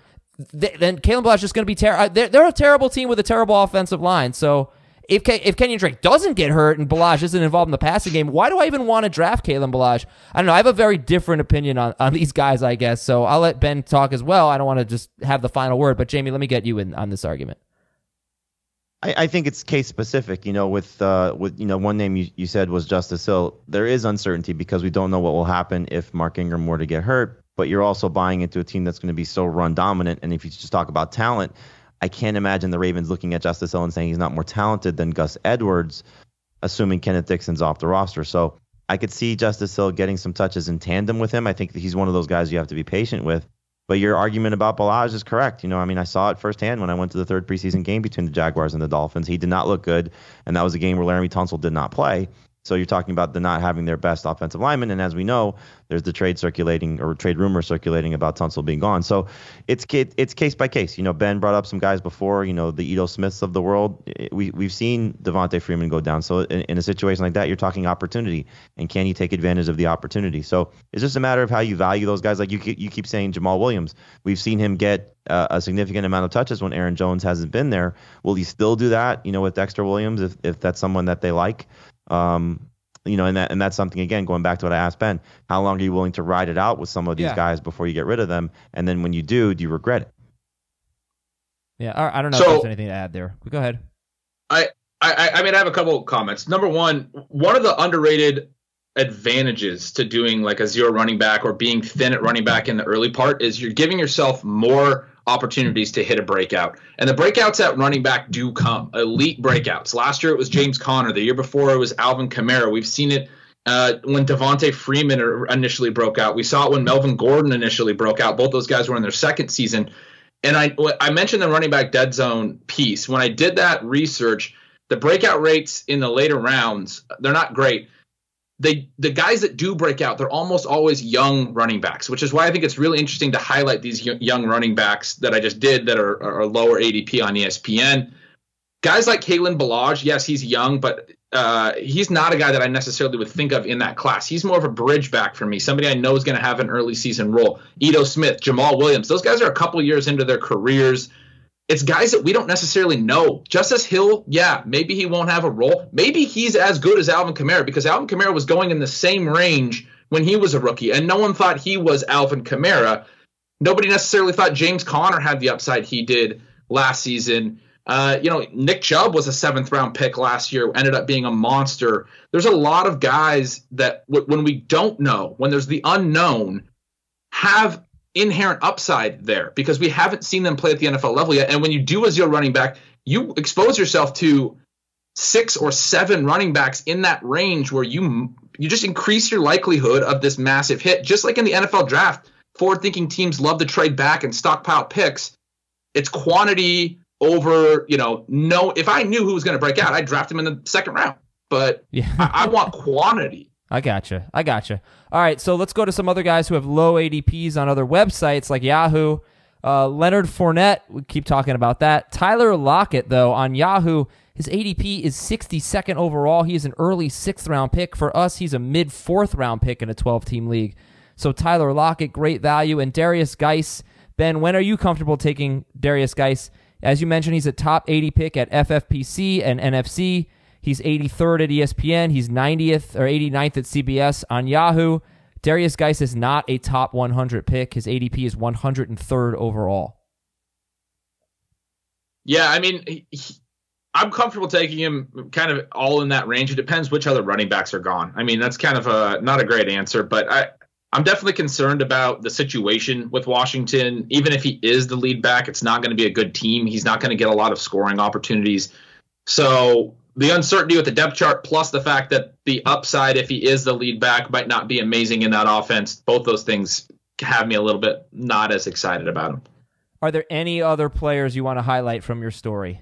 th- then Kalen Ballage is going to be terrible. Uh, they're, they're a terrible team with a terrible offensive line. So if Ke- if Kenyon Drake doesn't get hurt and Ballage isn't involved in the passing game, why do I even want to draft Kalen Ballage? I don't know. I have a very different opinion on, on these guys, I guess. So I'll let Ben talk as well. I don't want to just have the final word, but Jamey, let me get you in on this argument. I, I think it's case specific. You know, with uh, with you know one name you, you said was Justice Hill. There is uncertainty because we don't know what will happen if Mark Ingram were to get hurt. But you're also buying into a team that's going to be so run dominant. And if you just talk about talent, I can't imagine the Ravens looking at Justice Hill and saying he's not more talented than Gus Edwards, assuming Kenneth Dixon's off the roster. So I could see Justice Hill getting some touches in tandem with him. I think he's one of those guys you have to be patient with. But your argument about Ballage is correct. You know, I mean, I saw it firsthand when I went to the third preseason game between the Jaguars and the Dolphins. He did not look good, and that was a game where Laremy Tunsil did not play. So you're talking about the not having their best offensive lineman, and as we know, there's the trade circulating or trade rumor circulating about Tunsil being gone. So it's it's case by case. You know, Ben brought up some guys before. You know, the Ito Smiths of the world. We we've seen Devonta Freeman go down. So in, in, a situation like that, you're talking opportunity, and can you take advantage of the opportunity? So it's just a matter of how you value those guys. Like you you keep saying Jamaal Williams. We've seen him get uh, a significant amount of touches when Aaron Jones hasn't been there. Will he still do that? You know, with Dexter Williams, if if that's someone that they like. Um, you know, and that and that's something again going back to what I asked Ben. How long are you willing to ride it out with some of these yeah. guys before you get rid of them? And then when you do, do you regret it? Yeah, I don't know so, if there's anything to add there. Go ahead. I, I I mean I have a couple comments. Number one, one of the underrated advantages to doing like a zero running back or being thin at running back in the early part is you're giving yourself more opportunities to hit a breakout. And the breakouts at running back do come, elite breakouts. Last year it was James Conner. The year before it was Alvin Kamara. We've seen it uh, when Devonta Freeman initially broke out. We saw it when Melvin Gordon initially broke out. Both those guys were in their second season. And I, I mentioned the running back dead zone piece. When I did that research, the breakout rates in the later rounds, they're not great they the guys that do break out, they're almost always young running backs, which is why I think it's really interesting to highlight these young running backs that I just did that are, are lower ADP on ESPN. Guys like Kalen Ballage, yes, he's young, but uh, he's not a guy that I necessarily would think of in that class. He's more of a bridge back for me, somebody I know is going to have an early season role. Ito Smith, Jamaal Williams, those guys are a couple years into their careers it's guys that we don't necessarily know. Justice Hill, yeah, maybe he won't have a role. Maybe he's as good as Alvin Kamara because Alvin Kamara was going in the same range when he was a rookie, and no one thought he was Alvin Kamara. Nobody necessarily thought James Conner had the upside he did last season. Uh, you know, Nick Chubb was a seventh round pick last year, ended up being a monster. There's a lot of guys that, w- when we don't know, when there's the unknown, have inherent upside there because we haven't seen them play at the NFL level yet. And when you do a zero running back, you expose yourself to six or seven running backs in that range where you you just increase your likelihood of this massive hit. Just like in the NFL draft, forward-thinking teams love to trade back and stockpile picks. It's quantity over, you know, no. If I knew who was going to break out, I'd draft him in the second round. But yeah. I, I want quantity. I gotcha. I gotcha. All right, so let's go to some other guys who have low ADPs on other websites like Yahoo. Uh, Leonard Fournette, we keep talking about that. Tyler Lockett, though, on Yahoo, his ADP is 62nd overall. He is an early sixth round pick. For us, he's a mid fourth round pick in a 12 team league. So Tyler Lockett, great value. And Derrius Guice, Ben, when are you comfortable taking Derrius Guice? As you mentioned, he's a top 80 pick at FFPC and NFFC. He's 83rd at ESPN. He's 90th or 89th at CBS on Yahoo. Derrius Guice is not a top 100 pick. His ADP is 103rd overall. Yeah, I mean, he, I'm comfortable taking him kind of all in that range. It depends which other running backs are gone. I mean, that's kind of a not a great answer, but I I'm definitely concerned about the situation with Washington. Even if he is the lead back, it's not going to be a good team. He's not going to get a lot of scoring opportunities. So the uncertainty with the depth chart plus the fact that the upside if he is the lead back might not be amazing in that offense. Both those things have me a little bit not as excited about him. Are there any other players you want to highlight from your story?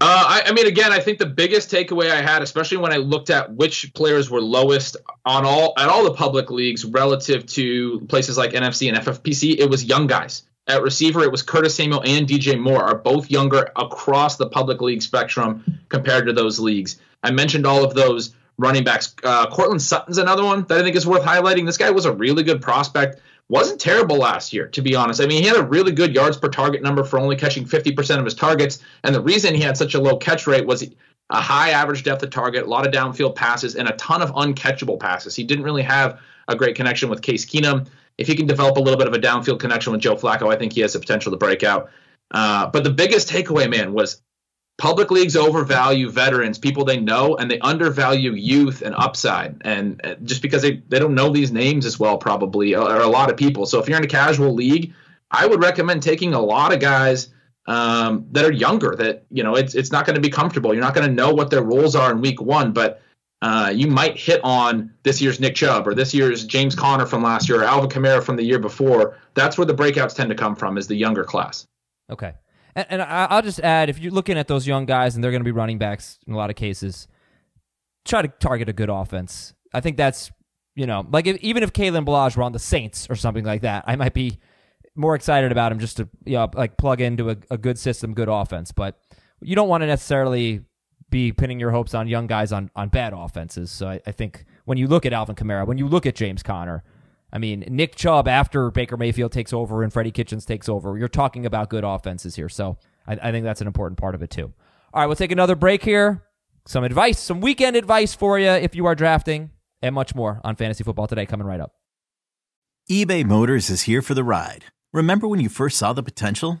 Uh, I, I, mean, again, I think the biggest takeaway I had, especially when I looked at which players were lowest on all at all the public leagues relative to places like NFFC and FFPC, it was young guys. At receiver, it was Curtis Samuel and DJ Moore are both younger across the public league spectrum compared to those leagues. I mentioned all of those running backs. Uh, Courtland Sutton's another one that I think is worth highlighting. This guy was a really good prospect. Wasn't terrible last year, to be honest. I mean, he had a really good yards per target number for only catching 50% of his targets. And the reason he had such a low catch rate was a high average depth of target, a lot of downfield passes, and a ton of uncatchable passes. He didn't really have a great connection with Case Keenum if he can develop a little bit of a downfield connection with Joe Flacco, I think he has the potential to break out. Uh, but the biggest takeaway, man, was public leagues overvalue veterans, people they know, and they undervalue youth and upside. And uh, just because they, they don't know these names as well, probably, or a lot of people. So if you're in a casual league, I would recommend taking a lot of guys um, that are younger. That you know, it's it's not going to be comfortable. You're not going to know what their roles are in week one, but uh, you might hit on this year's Nick Chubb or this year's James Conner from last year or Alvin Kamara from the year before. That's where the breakouts tend to come from is the younger class. Okay. And, and I, will just add, if you're looking at those young guys and they're going to be running backs in a lot of cases, try to target a good offense. I think that's, you know, like if, even if Kalen Ballage were on the Saints or something like that, I might be more excited about him just to, you know, like plug into a, a good system, good offense. But you don't want to necessarily be pinning your hopes on young guys on, on bad offenses. So I, I think when you look at Alvin Kamara, when you look at James Conner, I mean, Nick Chubb after Baker Mayfield takes over and Freddie Kitchens takes over, you're talking about good offenses here. So I, I think that's an important part of it too. All right, we'll take another break here. Some advice, some weekend advice for you if you are drafting, and much more on Fantasy Football Today coming right up. eBay Motors is here for the ride. Remember when you first saw the potential?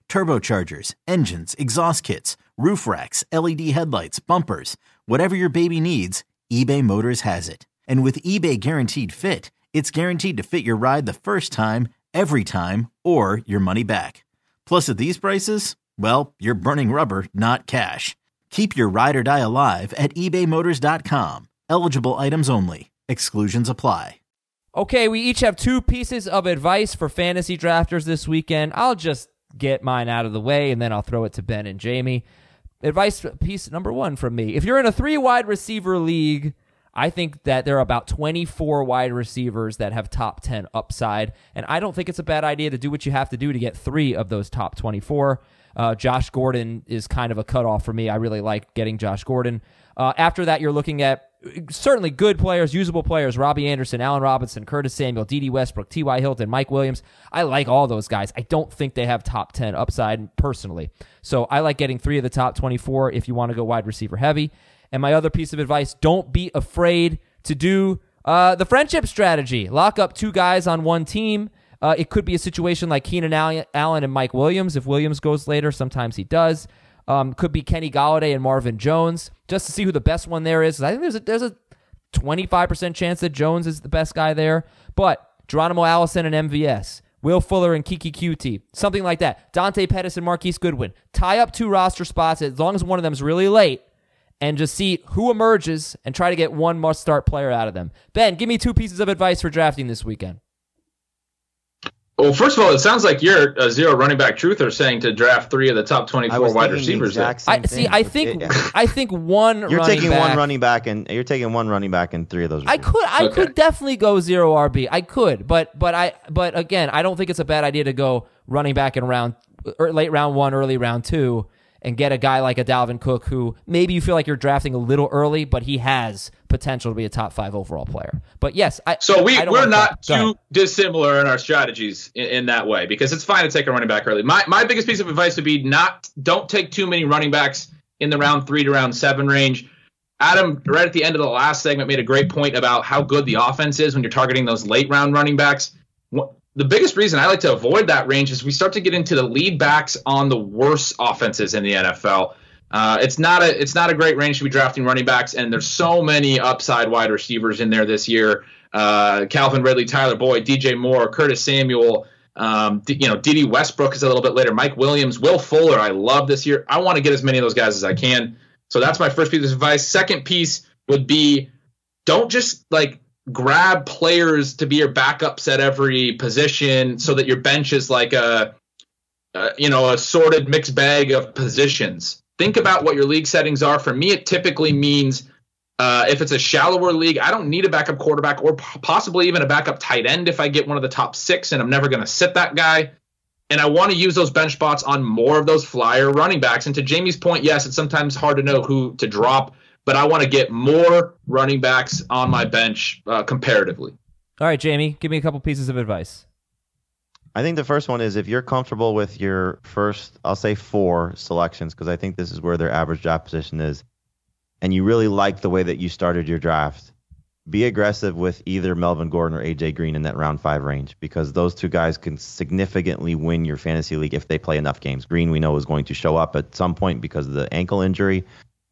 turbochargers, engines, exhaust kits, roof racks, LED headlights, bumpers, whatever your baby needs, eBay Motors has it. And with eBay Guaranteed Fit, it's guaranteed to fit your ride the first time, every time, or your money back. Plus, at these prices, well, you're burning rubber, not cash. Keep your ride or die alive at ebaymotors.com. Eligible items only. Exclusions apply. Okay, we each have two pieces of advice for fantasy drafters this weekend. I'll just get mine out of the way, and then I'll throw it to Ben and Jamey. Advice piece number one from me. If you're in a three wide receiver league, I think that there are about 24 wide receivers that have top 10 upside. And I don't think it's a bad idea to do what you have to do to get three of those top 24. Uh, Josh Gordon is kind of a cutoff for me. I really like getting Josh Gordon. Uh, after that, you're looking at certainly good players, usable players, Robbie Anderson, Allen Robinson, Curtis Samuel, Dede Westbrook, T.Y. Hilton, Mike Williams. I like all those guys. I don't think they have top 10 upside personally. So I like getting three of the top 24 if you want to go wide receiver heavy. And my other piece of advice don't be afraid to do uh, the friendship strategy. Lock up two guys on one team. Uh, it could be a situation like Keenan Allen and Mike Williams. If Williams goes later, sometimes he does. Um, could be Kenny Golladay and Marvin Jones, just to see who the best one there is. I think there's a, there's a 25% chance that Jones is the best guy there. But Geronimo Allison and MVS, Will Fuller and Keke Coutee, something like that. Dante Pettis and Marquise Goodwin. Tie up two roster spots as long as one of them is really late and just see who emerges and try to get one must start player out of them. Ben, give me two pieces of advice for drafting this weekend. Well, first of all, it sounds like you're a zero running back truther saying to draft three of the top twenty-four wide receivers. I see. I think. I think one. You're taking back, one running back, and you're taking one running back in three of those. Receivers. I could. I okay. could definitely go zero RB. I could, but but I but again, I don't think it's a bad idea to go running back in round or late round one, early round two, and get a guy like a Dalvin Cook who maybe you feel like you're drafting a little early, but he has potential to be a top five overall player. But yes, I, so we I we're not too dissimilar in our strategies in, in, that way because it's fine to take a running back early. My my biggest piece of advice would be not don't take too many running backs in the round three to round seven range. Adam, right at the end of the last segment, made a great point about how good the offense is when you're targeting those late round running backs the biggest reason I like to avoid that range is we start to get into the lead backs on the worst offenses in the NFL. Uh, it's not a it's not a great range to be drafting running backs, and there's so many upside wide receivers in there this year. Uh, Calvin Ridley, Tyler Boyd, DJ Moore, Curtis Samuel. Um, you know, Dede Westbrook is a little bit later. Mike Williams, Will Fuller, I love this year. I want to get as many of those guys as I can. So that's my first piece of advice. Second piece would be don't just like grab players to be your backups at every position so that your bench is like a, a you know a sorted mixed bag of positions think about what your league settings are for me it typically means uh, if it's a shallower league i don't need a backup quarterback or possibly even a backup tight end if i get one of the top six and i'm never going to sit that guy and i want to use those bench spots on more of those flyer running backs and to jamey's point yes it's sometimes hard to know who to drop but I want to get more running backs on my bench uh, comparatively. All right, Jamey, give me a couple pieces of advice. I think the first one is if you're comfortable with your first, I'll say four selections, because I think this is where their average draft position is. and you really like the way that you started your draft, be aggressive with either Melvin Gordon or AJ Green in that round five range because those two guys can significantly win your fantasy league if they play enough games. Green, we know, is going to show up at some point because of the ankle injury.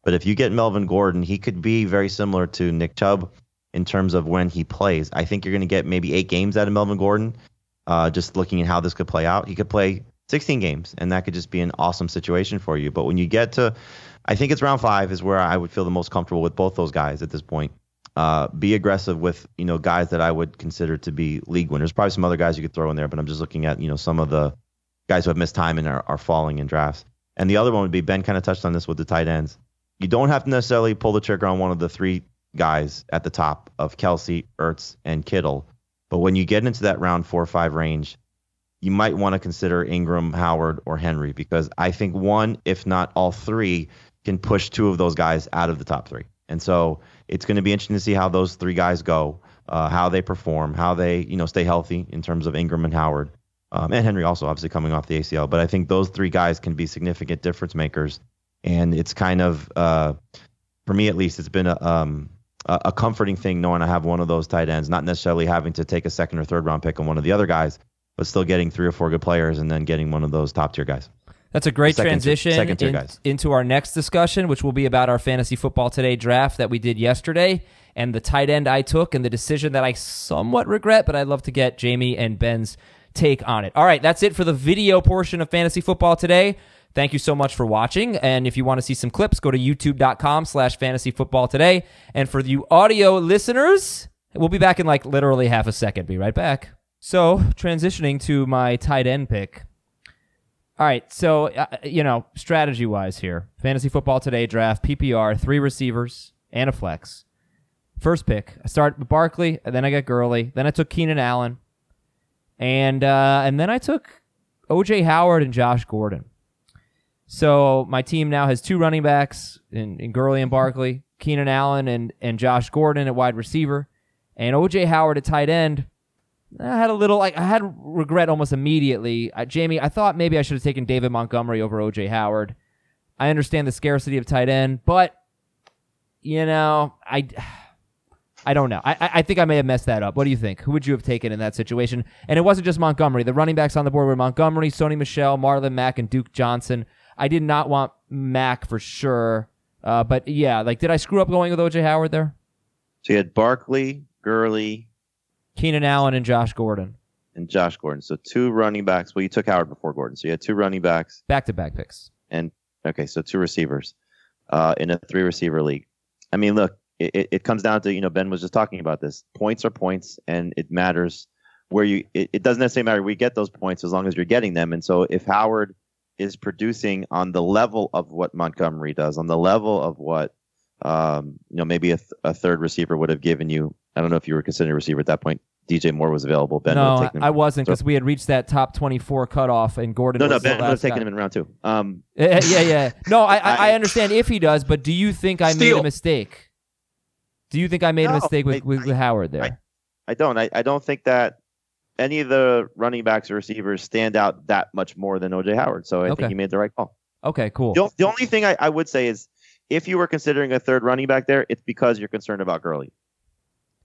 But if you get Melvin Gordon, he could be very similar to Nick Chubb in terms of when he plays. I think you're going to get maybe eight games out of Melvin Gordon. Uh, just looking at how this could play out, he could play 16 games, and that could just be an awesome situation for you. But when you get to, I think it's round five is where I would feel the most comfortable with both those guys at this point. Uh, be aggressive with you know guys that I would consider to be league winners. Probably some other guys you could throw in there, but I'm just looking at you know some of the guys who have missed time and are, are falling in drafts. And the other one would be Ben kind of touched on this with the tight ends. You don't have to necessarily pull the trigger on one of the three guys at the top of Kelce, Ertz, and Kittle. But when you get into that round four or five range, you might want to consider Ingram, Howard, or Henry because I think one, if not all three, can push two of those guys out of the top three. And so it's going to be interesting to see how those three guys go, uh, how they perform, how they you know stay healthy in terms of Ingram and Howard, um, and Henry also obviously coming off the ACL. But I think those three guys can be significant difference makers, and it's kind of uh, for me at least, it's been a um, a comforting thing knowing I have one of those tight ends, not necessarily having to take a second or third round pick on one of the other guys, but still getting three or four good players and then getting one of those top tier guys. That's a great Second tier- transition second tier in- guys. into our next discussion, which will be about our fantasy football today draft that we did yesterday and the tight end I took and the decision that I somewhat regret, but I'd love to get Jamey and Ben's take on it. All right, that's it for the video portion of fantasy football today. Thank you so much for watching. And if you want to see some clips, go to youtube.com slash fantasy football today. And for you audio listeners, we'll be back in like literally half a second. Be right back. So, transitioning to my tight end pick. All right, so uh, you know, strategy wise here, fantasy football today draft PPR, three receivers and a flex. First pick, I start with Barkley, and then I got Gurley, then I took Keenan Allen, and uh, and then I took OJ Howard and Josh Gordon. So my team now has two running backs in, in Gurley and Barkley, Keenan Allen and and Josh Gordon at wide receiver, and OJ Howard at tight end. I had a little like I had regret almost immediately. Jamey, I thought maybe I should have taken David Montgomery over OJ Howard. I understand the scarcity of tight end, but you know, I I don't know. I I- I think I may have messed that up. What do you think? Who would you have taken in that situation? And it wasn't just Montgomery. The running backs on the board were Montgomery, Sony Michel, Marlon Mack, and Duke Johnson. I did not want Mack for sure. Uh, but yeah, like, did I screw up going with OJ Howard there? So you had Barkley, Gurley, Keenan Allen and Josh Gordon, and Josh Gordon. So two running backs. Well, you took Howard before Gordon, so you had two running backs back to back picks. and okay, so two receivers uh, in a three receiver league. I mean, look, it, it- comes down to you know Ben was just talking about this. Points are points, and it matters where you. It, it doesn't necessarily matter We get those points as long as you're getting them. And so if Howard is producing on the level of what Montgomery does, on the level of what um, you know maybe a, th- a third receiver would have given you. I don't know if you were considering a receiver at that point. DJ Moore was available. Ben would no, have taken him. I wasn't So- because we had reached that top 24 cutoff, and Gordon no, no, was the Ben would have taken guy. him in round two. Um, [LAUGHS] Uh, yeah, yeah. No, I, I, I I- understand if he does, but do you think I made a mistake? Do you think I made a mistake with, I- with, with Howard there? I- I don't. I, I don't think that any of the running backs or receivers stand out that much more than OJ Howard. So I Okay. think he made the right call. okay, cool. The, the only thing I, I would say is if you were considering a third running back there, it's because you're concerned about Gurley.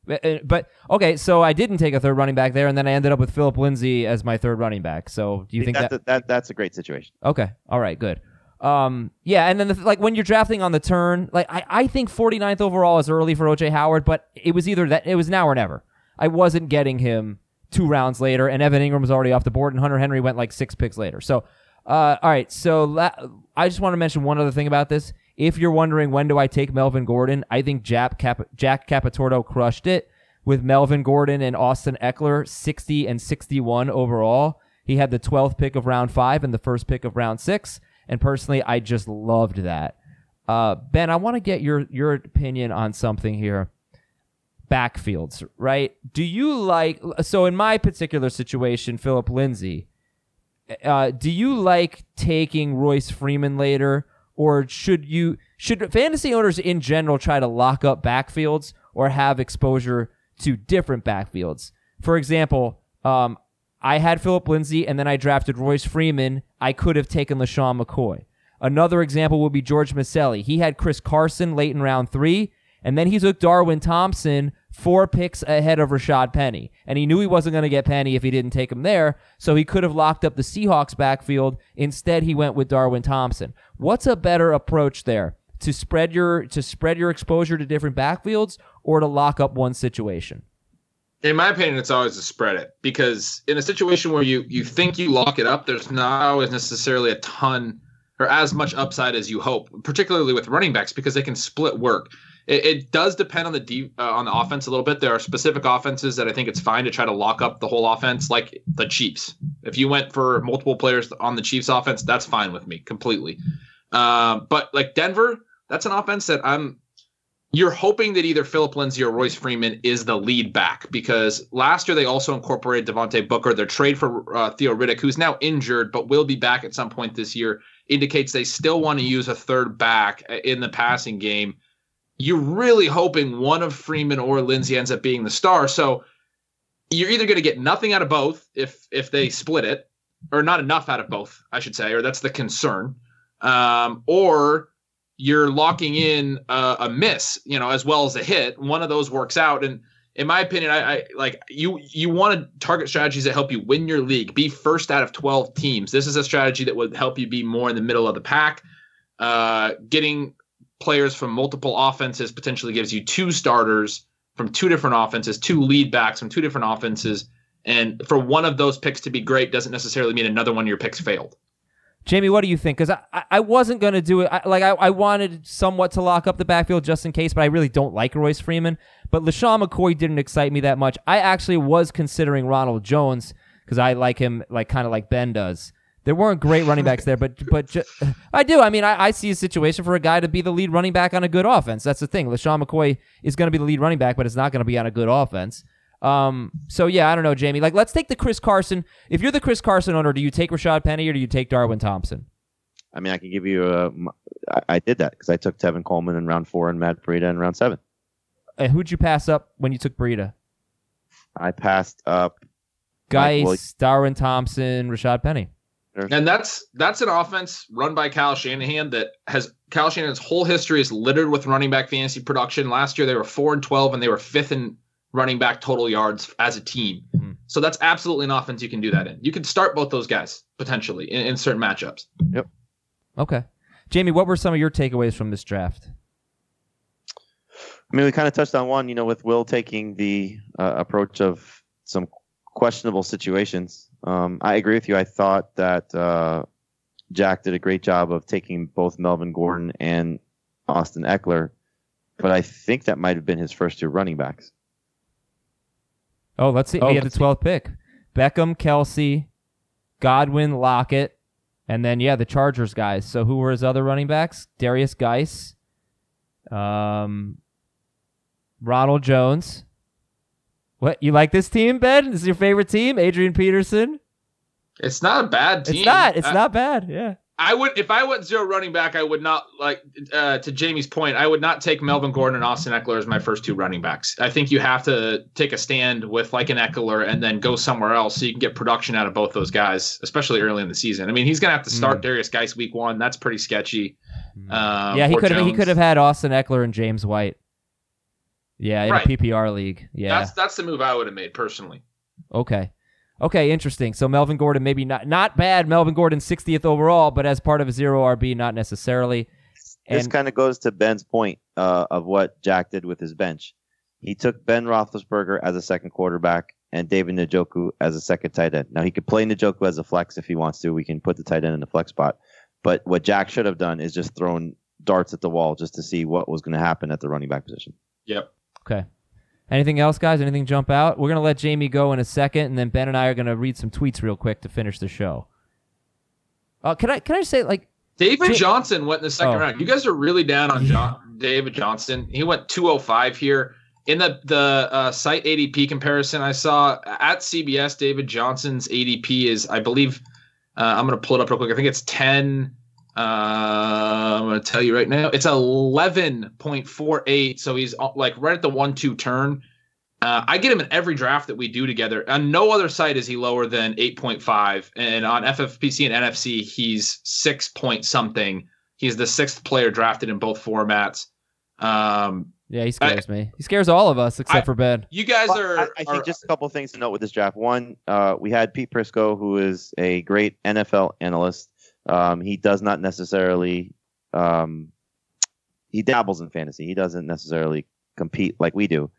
But, uh, but okay, so I didn't take a third running back there, and then I ended up with Phillip Lindsay as my third running back. So do you think that's that? a, that that's a great situation. Okay. All right. Good. Um, yeah, and then the, like when you're drafting on the turn, like I, I think 49th overall is early for OJ Howard, but it was either that it was now or never. I wasn't getting him two rounds later, and Evan Engram was already off the board, and Hunter Henry went like six picks later. So, uh, all right. So la- I just want to mention one other thing about this. If you're wondering when do I take Melvin Gordon, I think Jack, Cap- Jack Capotorto crushed it with Melvin Gordon and Austin Ekeler, 60 and 61 overall. He had the 12th pick of round five and the first pick of round six. And personally, I just loved that. Uh, ben, I want to get your your opinion on something here. Backfields, right? Do you like so in my particular situation, Phillip Lindsay? Uh, do you like taking Royce Freeman later, or should you should fantasy owners in general try to lock up backfields or have exposure to different backfields? For example, um, I had Phillip Lindsay and then I drafted Royce Freeman. I could have taken LeSean McCoy. Another example would be George Maselli. He had Chris Carson late in round three, and then he took Darwin Thompson four picks ahead of Rashaad Penny. And he knew he wasn't going to get Penny if he didn't take him there, so he could have locked up the Seahawks backfield. Instead, he went with Darwin Thompson. What's a better approach there? To spread your to spread your exposure to different backfields or to lock up one situation? In my opinion, it's always to spread it because in a situation where you you think you lock it up, there's not always necessarily a ton or as much upside as you hope, particularly with running backs because they can split work. It, it does depend on the deep, uh, on the offense a little bit. There are specific offenses that I think it's fine to try to lock up the whole offense, like the Chiefs. If you went for multiple players on the Chiefs offense, that's fine with me completely. Uh, but like Denver, that's an offense that I'm. You're hoping that either Phillip Lindsay or Royce Freeman is the lead back because last year they also incorporated Devontae Booker. Their trade for uh, Theo Riddick, who's now injured but will be back at some point this year, indicates they still want to use a third back in the passing game you're really hoping one of Freeman or Lindsay ends up being the star. So you're either going to get nothing out of both if if they split it, or not enough out of both, I should say, or that's the concern, um, or you're locking in a, a, miss, you know, as well as a hit. One of those works out, and in my opinion, I, I like you. You want to target strategies that help you win your league, be first out of twelve teams. This is a strategy that would help you be more in the middle of the pack. Uh, getting players from multiple offenses potentially gives you two starters from two different offenses, two lead backs from two different offenses. And for one of those picks to be great doesn't necessarily mean another one of your picks failed. Jamey, what do you think? Because I, I wasn't going to do it. I, like I, I wanted somewhat to lock up the backfield just in case, but I really don't like Royce Freeman. But LeSean McCoy didn't excite me that much. I actually was considering Ronald Jones because I like him like kind of like Ben does. There weren't great running [LAUGHS] backs there, but but ju- I do. I mean, I, I see a situation for a guy to be the lead running back on a good offense. That's the thing. LeSean McCoy is going to be the lead running back, but it's not going to be on a good offense. Um, so yeah, I don't know, Jamey. Like, let's take the Chris Carson. If you're the Chris Carson owner, do you take Rashaad Penny or do you take Darwin Thompson? I mean, I can give you a. I, I did that because I took Tevin Coleman in round four and Matt Breida in round seven. And who'd you pass up when you took Breida? I passed up Guice, Darwin Thompson, Rashaad Penny. And that's that's an offense run by Kyle Shanahan that has Kyle Shanahan's whole history is littered with running back fantasy production. Last year they were four and twelve, and they were fifth in running back total yards as a team. Mm-hmm. So that's absolutely an offense you can do that in. You can start both those guys potentially in, in certain matchups. Yep. Okay, Jamey, what were some of your takeaways from this draft? I mean, we kind of touched on one, you know, with Will taking the uh, approach of some questionable situations. Um, I agree with you. I thought that uh, Jack did a great job of taking both Melvin Gordon and Austin Ekeler, but I think that might have been his first two running backs. Oh, let's see. Oh, he had the 12th pick. Beckham, Kelce, Godwin, Lockett, and then yeah, the Chargers guys. So who were his other running backs? Derrius Guice, um, Ronald Jones, what you like this team, Ben? This is your favorite team, Adrian Peterson. It's not a bad team. It's not. It's I, not bad. Yeah. I would if I went zero running back, I would not like uh, to Jamey's point. I would not take Melvin Gordon and Austin Ekeler as my first two running backs. I think you have to take a stand with like an Ekeler and then go somewhere else so you can get production out of both those guys, especially early in the season. I mean, he's gonna have to start mm. Derrius Guice week one. That's pretty sketchy. Um, yeah, he could have he could have had Austin Ekeler and James White. Yeah, in right. a PPR league. Yeah, that's that's the move I would have made personally. Okay, okay, interesting. So Melvin Gordon, maybe not not bad. Melvin Gordon, 60th overall, but as part of a zero RB, not necessarily. And, this kind of goes to Ben's point uh, of what Jack did with his bench. He took Ben Roethlisberger as a second quarterback and David Njoku as a second tight end. Now he could play Njoku as a flex if he wants to. We can put the tight end in the flex spot. But what Jack should have done is just thrown darts at the wall just to see what was going to happen at the running back position. Yep. Okay. Anything else, guys? Anything jump out? We're gonna let Jamey go in a second, and then Ben and I are gonna read some tweets real quick to finish the show. Uh, can I can I say like David Johnson went in the second oh. round. You guys are really down on John, David Johnson. He went 205 here in the the uh, site ADP comparison. I saw at CBS David Johnson's ADP is I believe uh, I'm gonna pull it up real quick. I think it's 10. Uh, I'm going to tell you right now. It's 11.48. So he's uh, like right at the one two turn. Uh, I get him in every draft that we do together. On no other site is he lower than 8.5. And on FFPC and NFFC, he's six point something. He's the sixth player drafted in both formats. Um, Yeah, he scares me. He scares all of us except I- for Ben. you guys Well, are. I, I think are- just a couple of things to note with this draft. One, uh, we had Pete Prisco, who is a great NFL analyst. Um, he does not necessarily, um, he dabbles in fantasy. He doesn't necessarily compete like we do.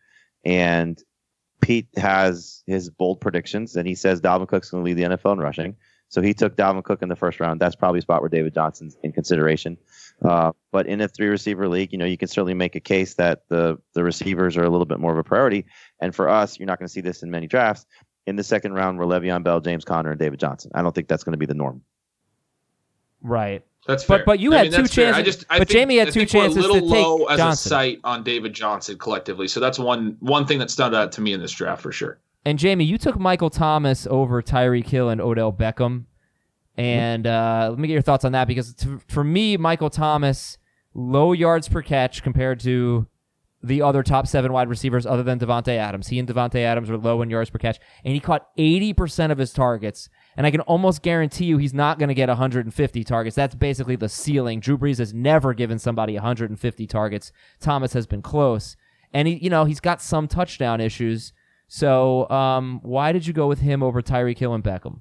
And Pete has his bold predictions, and he says Dalvin Cook's going to lead the NFL in rushing. So he took Dalvin Cook in the first round. That's probably a spot where David Johnson's in consideration. Uh, but in a three receiver league, you know, you can certainly make a case that the the receivers are a little bit more of a priority. And for us, you're not going to see this in many drafts. In the second round, we're Le'Veon Bell, James Conner, and David Johnson. I don't think that's going to be the norm. Right. That's But- fair. but you I had mean, two fair. I chances- just, I but think- Jamey had two think we're chances a little to take low as Johnson. a site on David Johnson collectively. So that's one one thing that stood out to me in this draft for sure. And Jamey, you took Michael Thomas over Tyreek Hill and Odell Beckham. And uh, let me get your thoughts on that because to, for me, Michael Thomas, low yards per catch compared to the other top seven wide receivers other than Davante Adams. He and Davante Adams are low in yards per catch, and he caught 80% of his targets. And I can almost guarantee you he's not going to get 150 targets. That's basically the ceiling. Drew Brees has never given somebody 150 targets. Thomas has been close. And he, you know, he's got some touchdown issues. So, um, why did you go with him over Tyreek Hill and Beckham?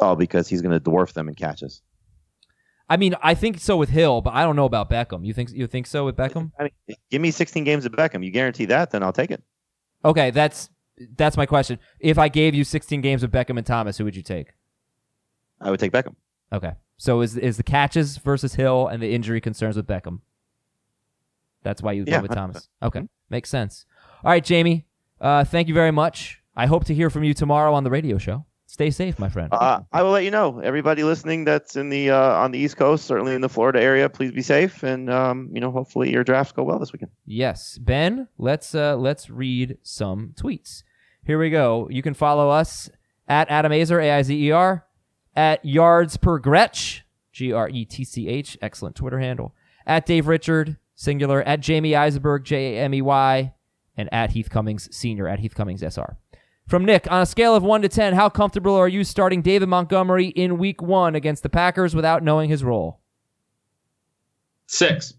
Oh, because he's going to dwarf them in catches. I mean, I think so with Hill, but I don't know about Beckham. You think you think so with Beckham? I mean, give me 16 games of Beckham. You guarantee that, then I'll take it. Okay, that's that's my question. If I gave you 16 games of Beckham and Thomas, who would you take? I would take Beckham. Okay. So is is the catches versus Hill and the injury concerns with Beckham? That's why you Yeah, go with 100%. Thomas. Okay, makes sense. All right, Jamey. Uh, thank you very much. I hope to hear from you tomorrow on the radio show. Stay safe, my friend. Uh, I will let you know. Everybody listening that's in the uh, on the East Coast, certainly in the Florida area, please be safe, and um, you know, hopefully your drafts go well this weekend. Yes, Ben. Let's uh, let's read some tweets. Here we go. You can follow us at Adam Aizer, A I Z E R, at Yards Per Gretch, G R E T C H, excellent Twitter handle. At Dave Richard, singular. At Jamey Eisenberg, J A M E Y, and at Heath Cummings Senior, at Heath Cummings S R. From Nick, on a scale of 1 to 10, how comfortable are you starting David Montgomery in week one against the Packers without knowing his role? Six.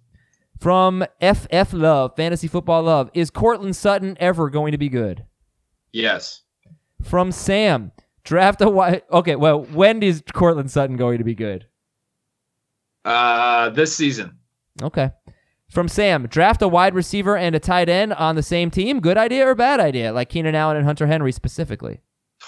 From FF Love, Fantasy Football Love, is Courtland Sutton ever going to be good? Yes. From Sam, draft a wide. Okay, well, when is Courtland Sutton going to be good? Uh, this season. Okay. From Sam, draft a wide receiver and a tight end on the same team. Good idea or bad idea? Like Keenan Allen and Hunter Henry specifically.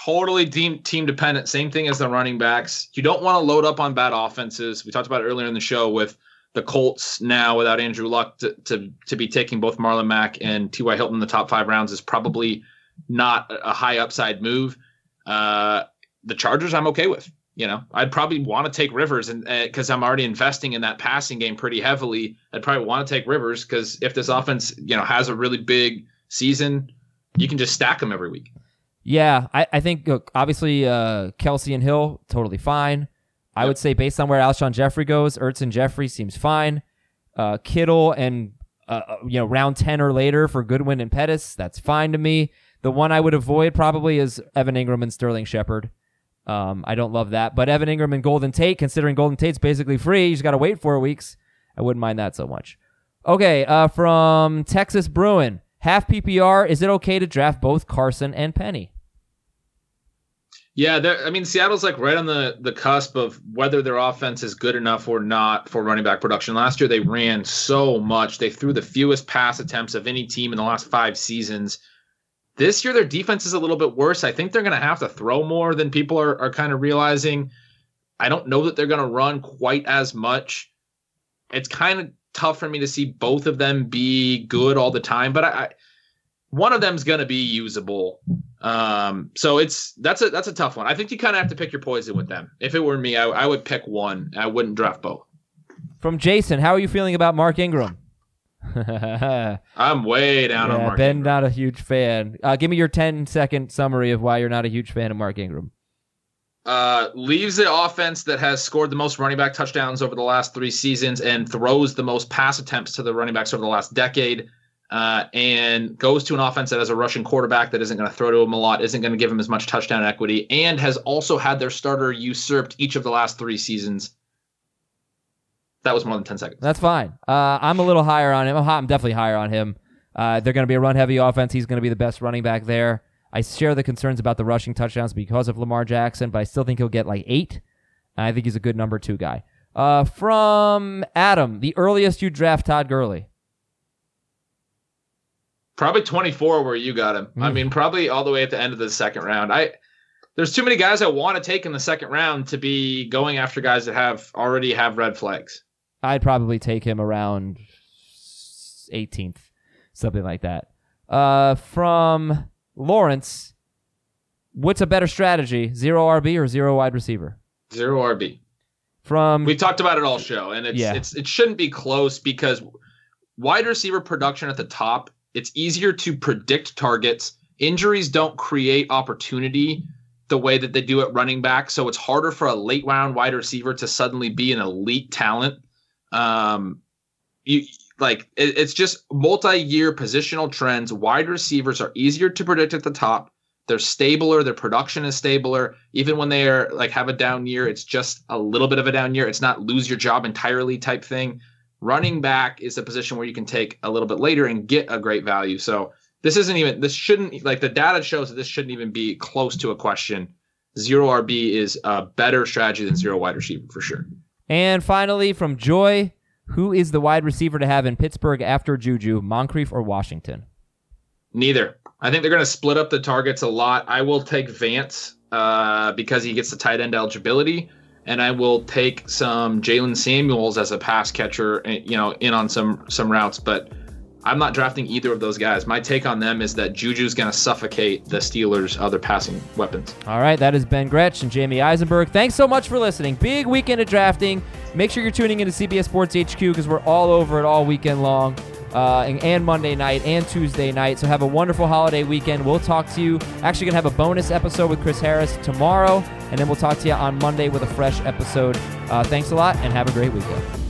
Totally team team dependent. Same thing as the running backs. You don't want to load up on bad offenses. We talked about it earlier in the show with the Colts now without Andrew Luck to, to, to be taking both Marlon Mack and T.Y. Hilton in the top five rounds is probably not a high upside move. Uh, the Chargers, I'm okay with. You know, I'd probably want to take Rivers, and because I'm already investing in that passing game pretty heavily, I'd probably want to take Rivers because if this offense, you know, has a really big season, you can just stack them every week. Yeah, I, I think look, obviously uh, Kelce and Hill totally fine. I would say based on where Alshon Jeffery goes, Ertz and Jeffery seems fine. Uh, Kittle and uh, uh, you know round ten or later for Goodwin and Pettis, that's fine to me. The one I would avoid probably is Evan Engram and Sterling Shepard. Um, I don't love that, but Evan Engram and Golden Tate, considering Golden Tate's basically free, you just got to wait four weeks. I wouldn't mind that so much. Okay, uh, from Texas Bruin, half PPR. Is it okay to draft both Carson and Penny? Yeah, I mean Seattle's like right on the the cusp of whether their offense is good enough or not for running back production. Last year they ran so much; they threw the fewest pass attempts of any team in the last five seasons. This year their defense is a little bit worse. I think they're going to have to throw more than people are are kind of realizing. I don't know that they're going to run quite as much. It's kind of tough for me to see both of them be good all the time, but I, I one of them's going to be usable. Um, so it's that's a that's a tough one. I think you kind of have to pick your poison with them. If it were me, I, I would pick one. I wouldn't draft both. From Jason, how are you feeling about Mark Ingram? Yeah, [LAUGHS] I'm way down on Mark. Ben, Ingram. not a huge fan. Uh, give me your 10 second summary of why you're not a huge fan of Mark Ingram. Uh, leaves the offense that has scored the most running back touchdowns over the last three seasons and throws the most pass attempts to the running backs over the last decade. uh, and goes to an offense that has a rushing quarterback that isn't going to throw to him a lot, isn't going to give him as much touchdown equity, and has also had their starter usurped each of the last three seasons. That was more than 10 seconds. That's fine. Uh, I'm a little higher on him. I'm definitely higher on him. Uh, they're going to be a run heavy offense. He's going to be the best running back there. I share the concerns about the rushing touchdowns because of Lamar Jackson, but I still think he'll get like eight. I think he's a good number two guy. Uh, from Adam, the earliest you draft Todd Gurley. Probably 24 where you got him. Mm. I mean, probably all the way at the end of the second round. I there's too many guys I want to take in the second round to be going after guys that have already have red flags. I'd probably take him around 18th, something like that. Uh, from Lawrence, what's a better strategy, zero RB or zero wide receiver? Zero RB. From We talked about it all show, and it's Yeah. it's it shouldn't be close because wide receiver production at the top. It's easier to predict targets. Injuries don't create opportunity the way that they do at running back, so it's harder for a late round wide receiver to suddenly be an elite talent. Um, you like it, it's just multi-year positional trends. Wide receivers are easier to predict at the top. They're stabler. Their production is stabler. Even when they are like have a down year, it's just a little bit of a down year. It's not lose your job entirely type thing. Running back is a position where you can take a little bit later and get a great value. So this isn't even this shouldn't like the data shows that this shouldn't even be close to a question. Zero RB is a better strategy than zero wide receiver for sure. And finally from Joy, who is the wide receiver to have in Pittsburgh after Juju, Moncrief or Washington? Neither. I think they're going to split up the targets a lot. I will take Vance uh, because he gets the tight end eligibility, and I will take some Jaylen Samuels as a pass catcher, eh, you know, in on some some routes. But I'm not drafting either of those guys. My take on them is that Juju's going to suffocate the Steelers' other passing weapons. All right, that is Ben Gretch and Jamey Eisenberg. Thanks so much for listening. Big weekend of drafting. Make sure you're tuning into CBS Sports HQ because we're all over it all weekend long, uh, and, and Monday night and Tuesday night. So have a wonderful holiday weekend. We'll talk to you. Actually, gonna have a bonus episode with Chris Harris tomorrow, and then we'll talk to you on Monday with a fresh episode. Uh, thanks a lot, and have a great weekend.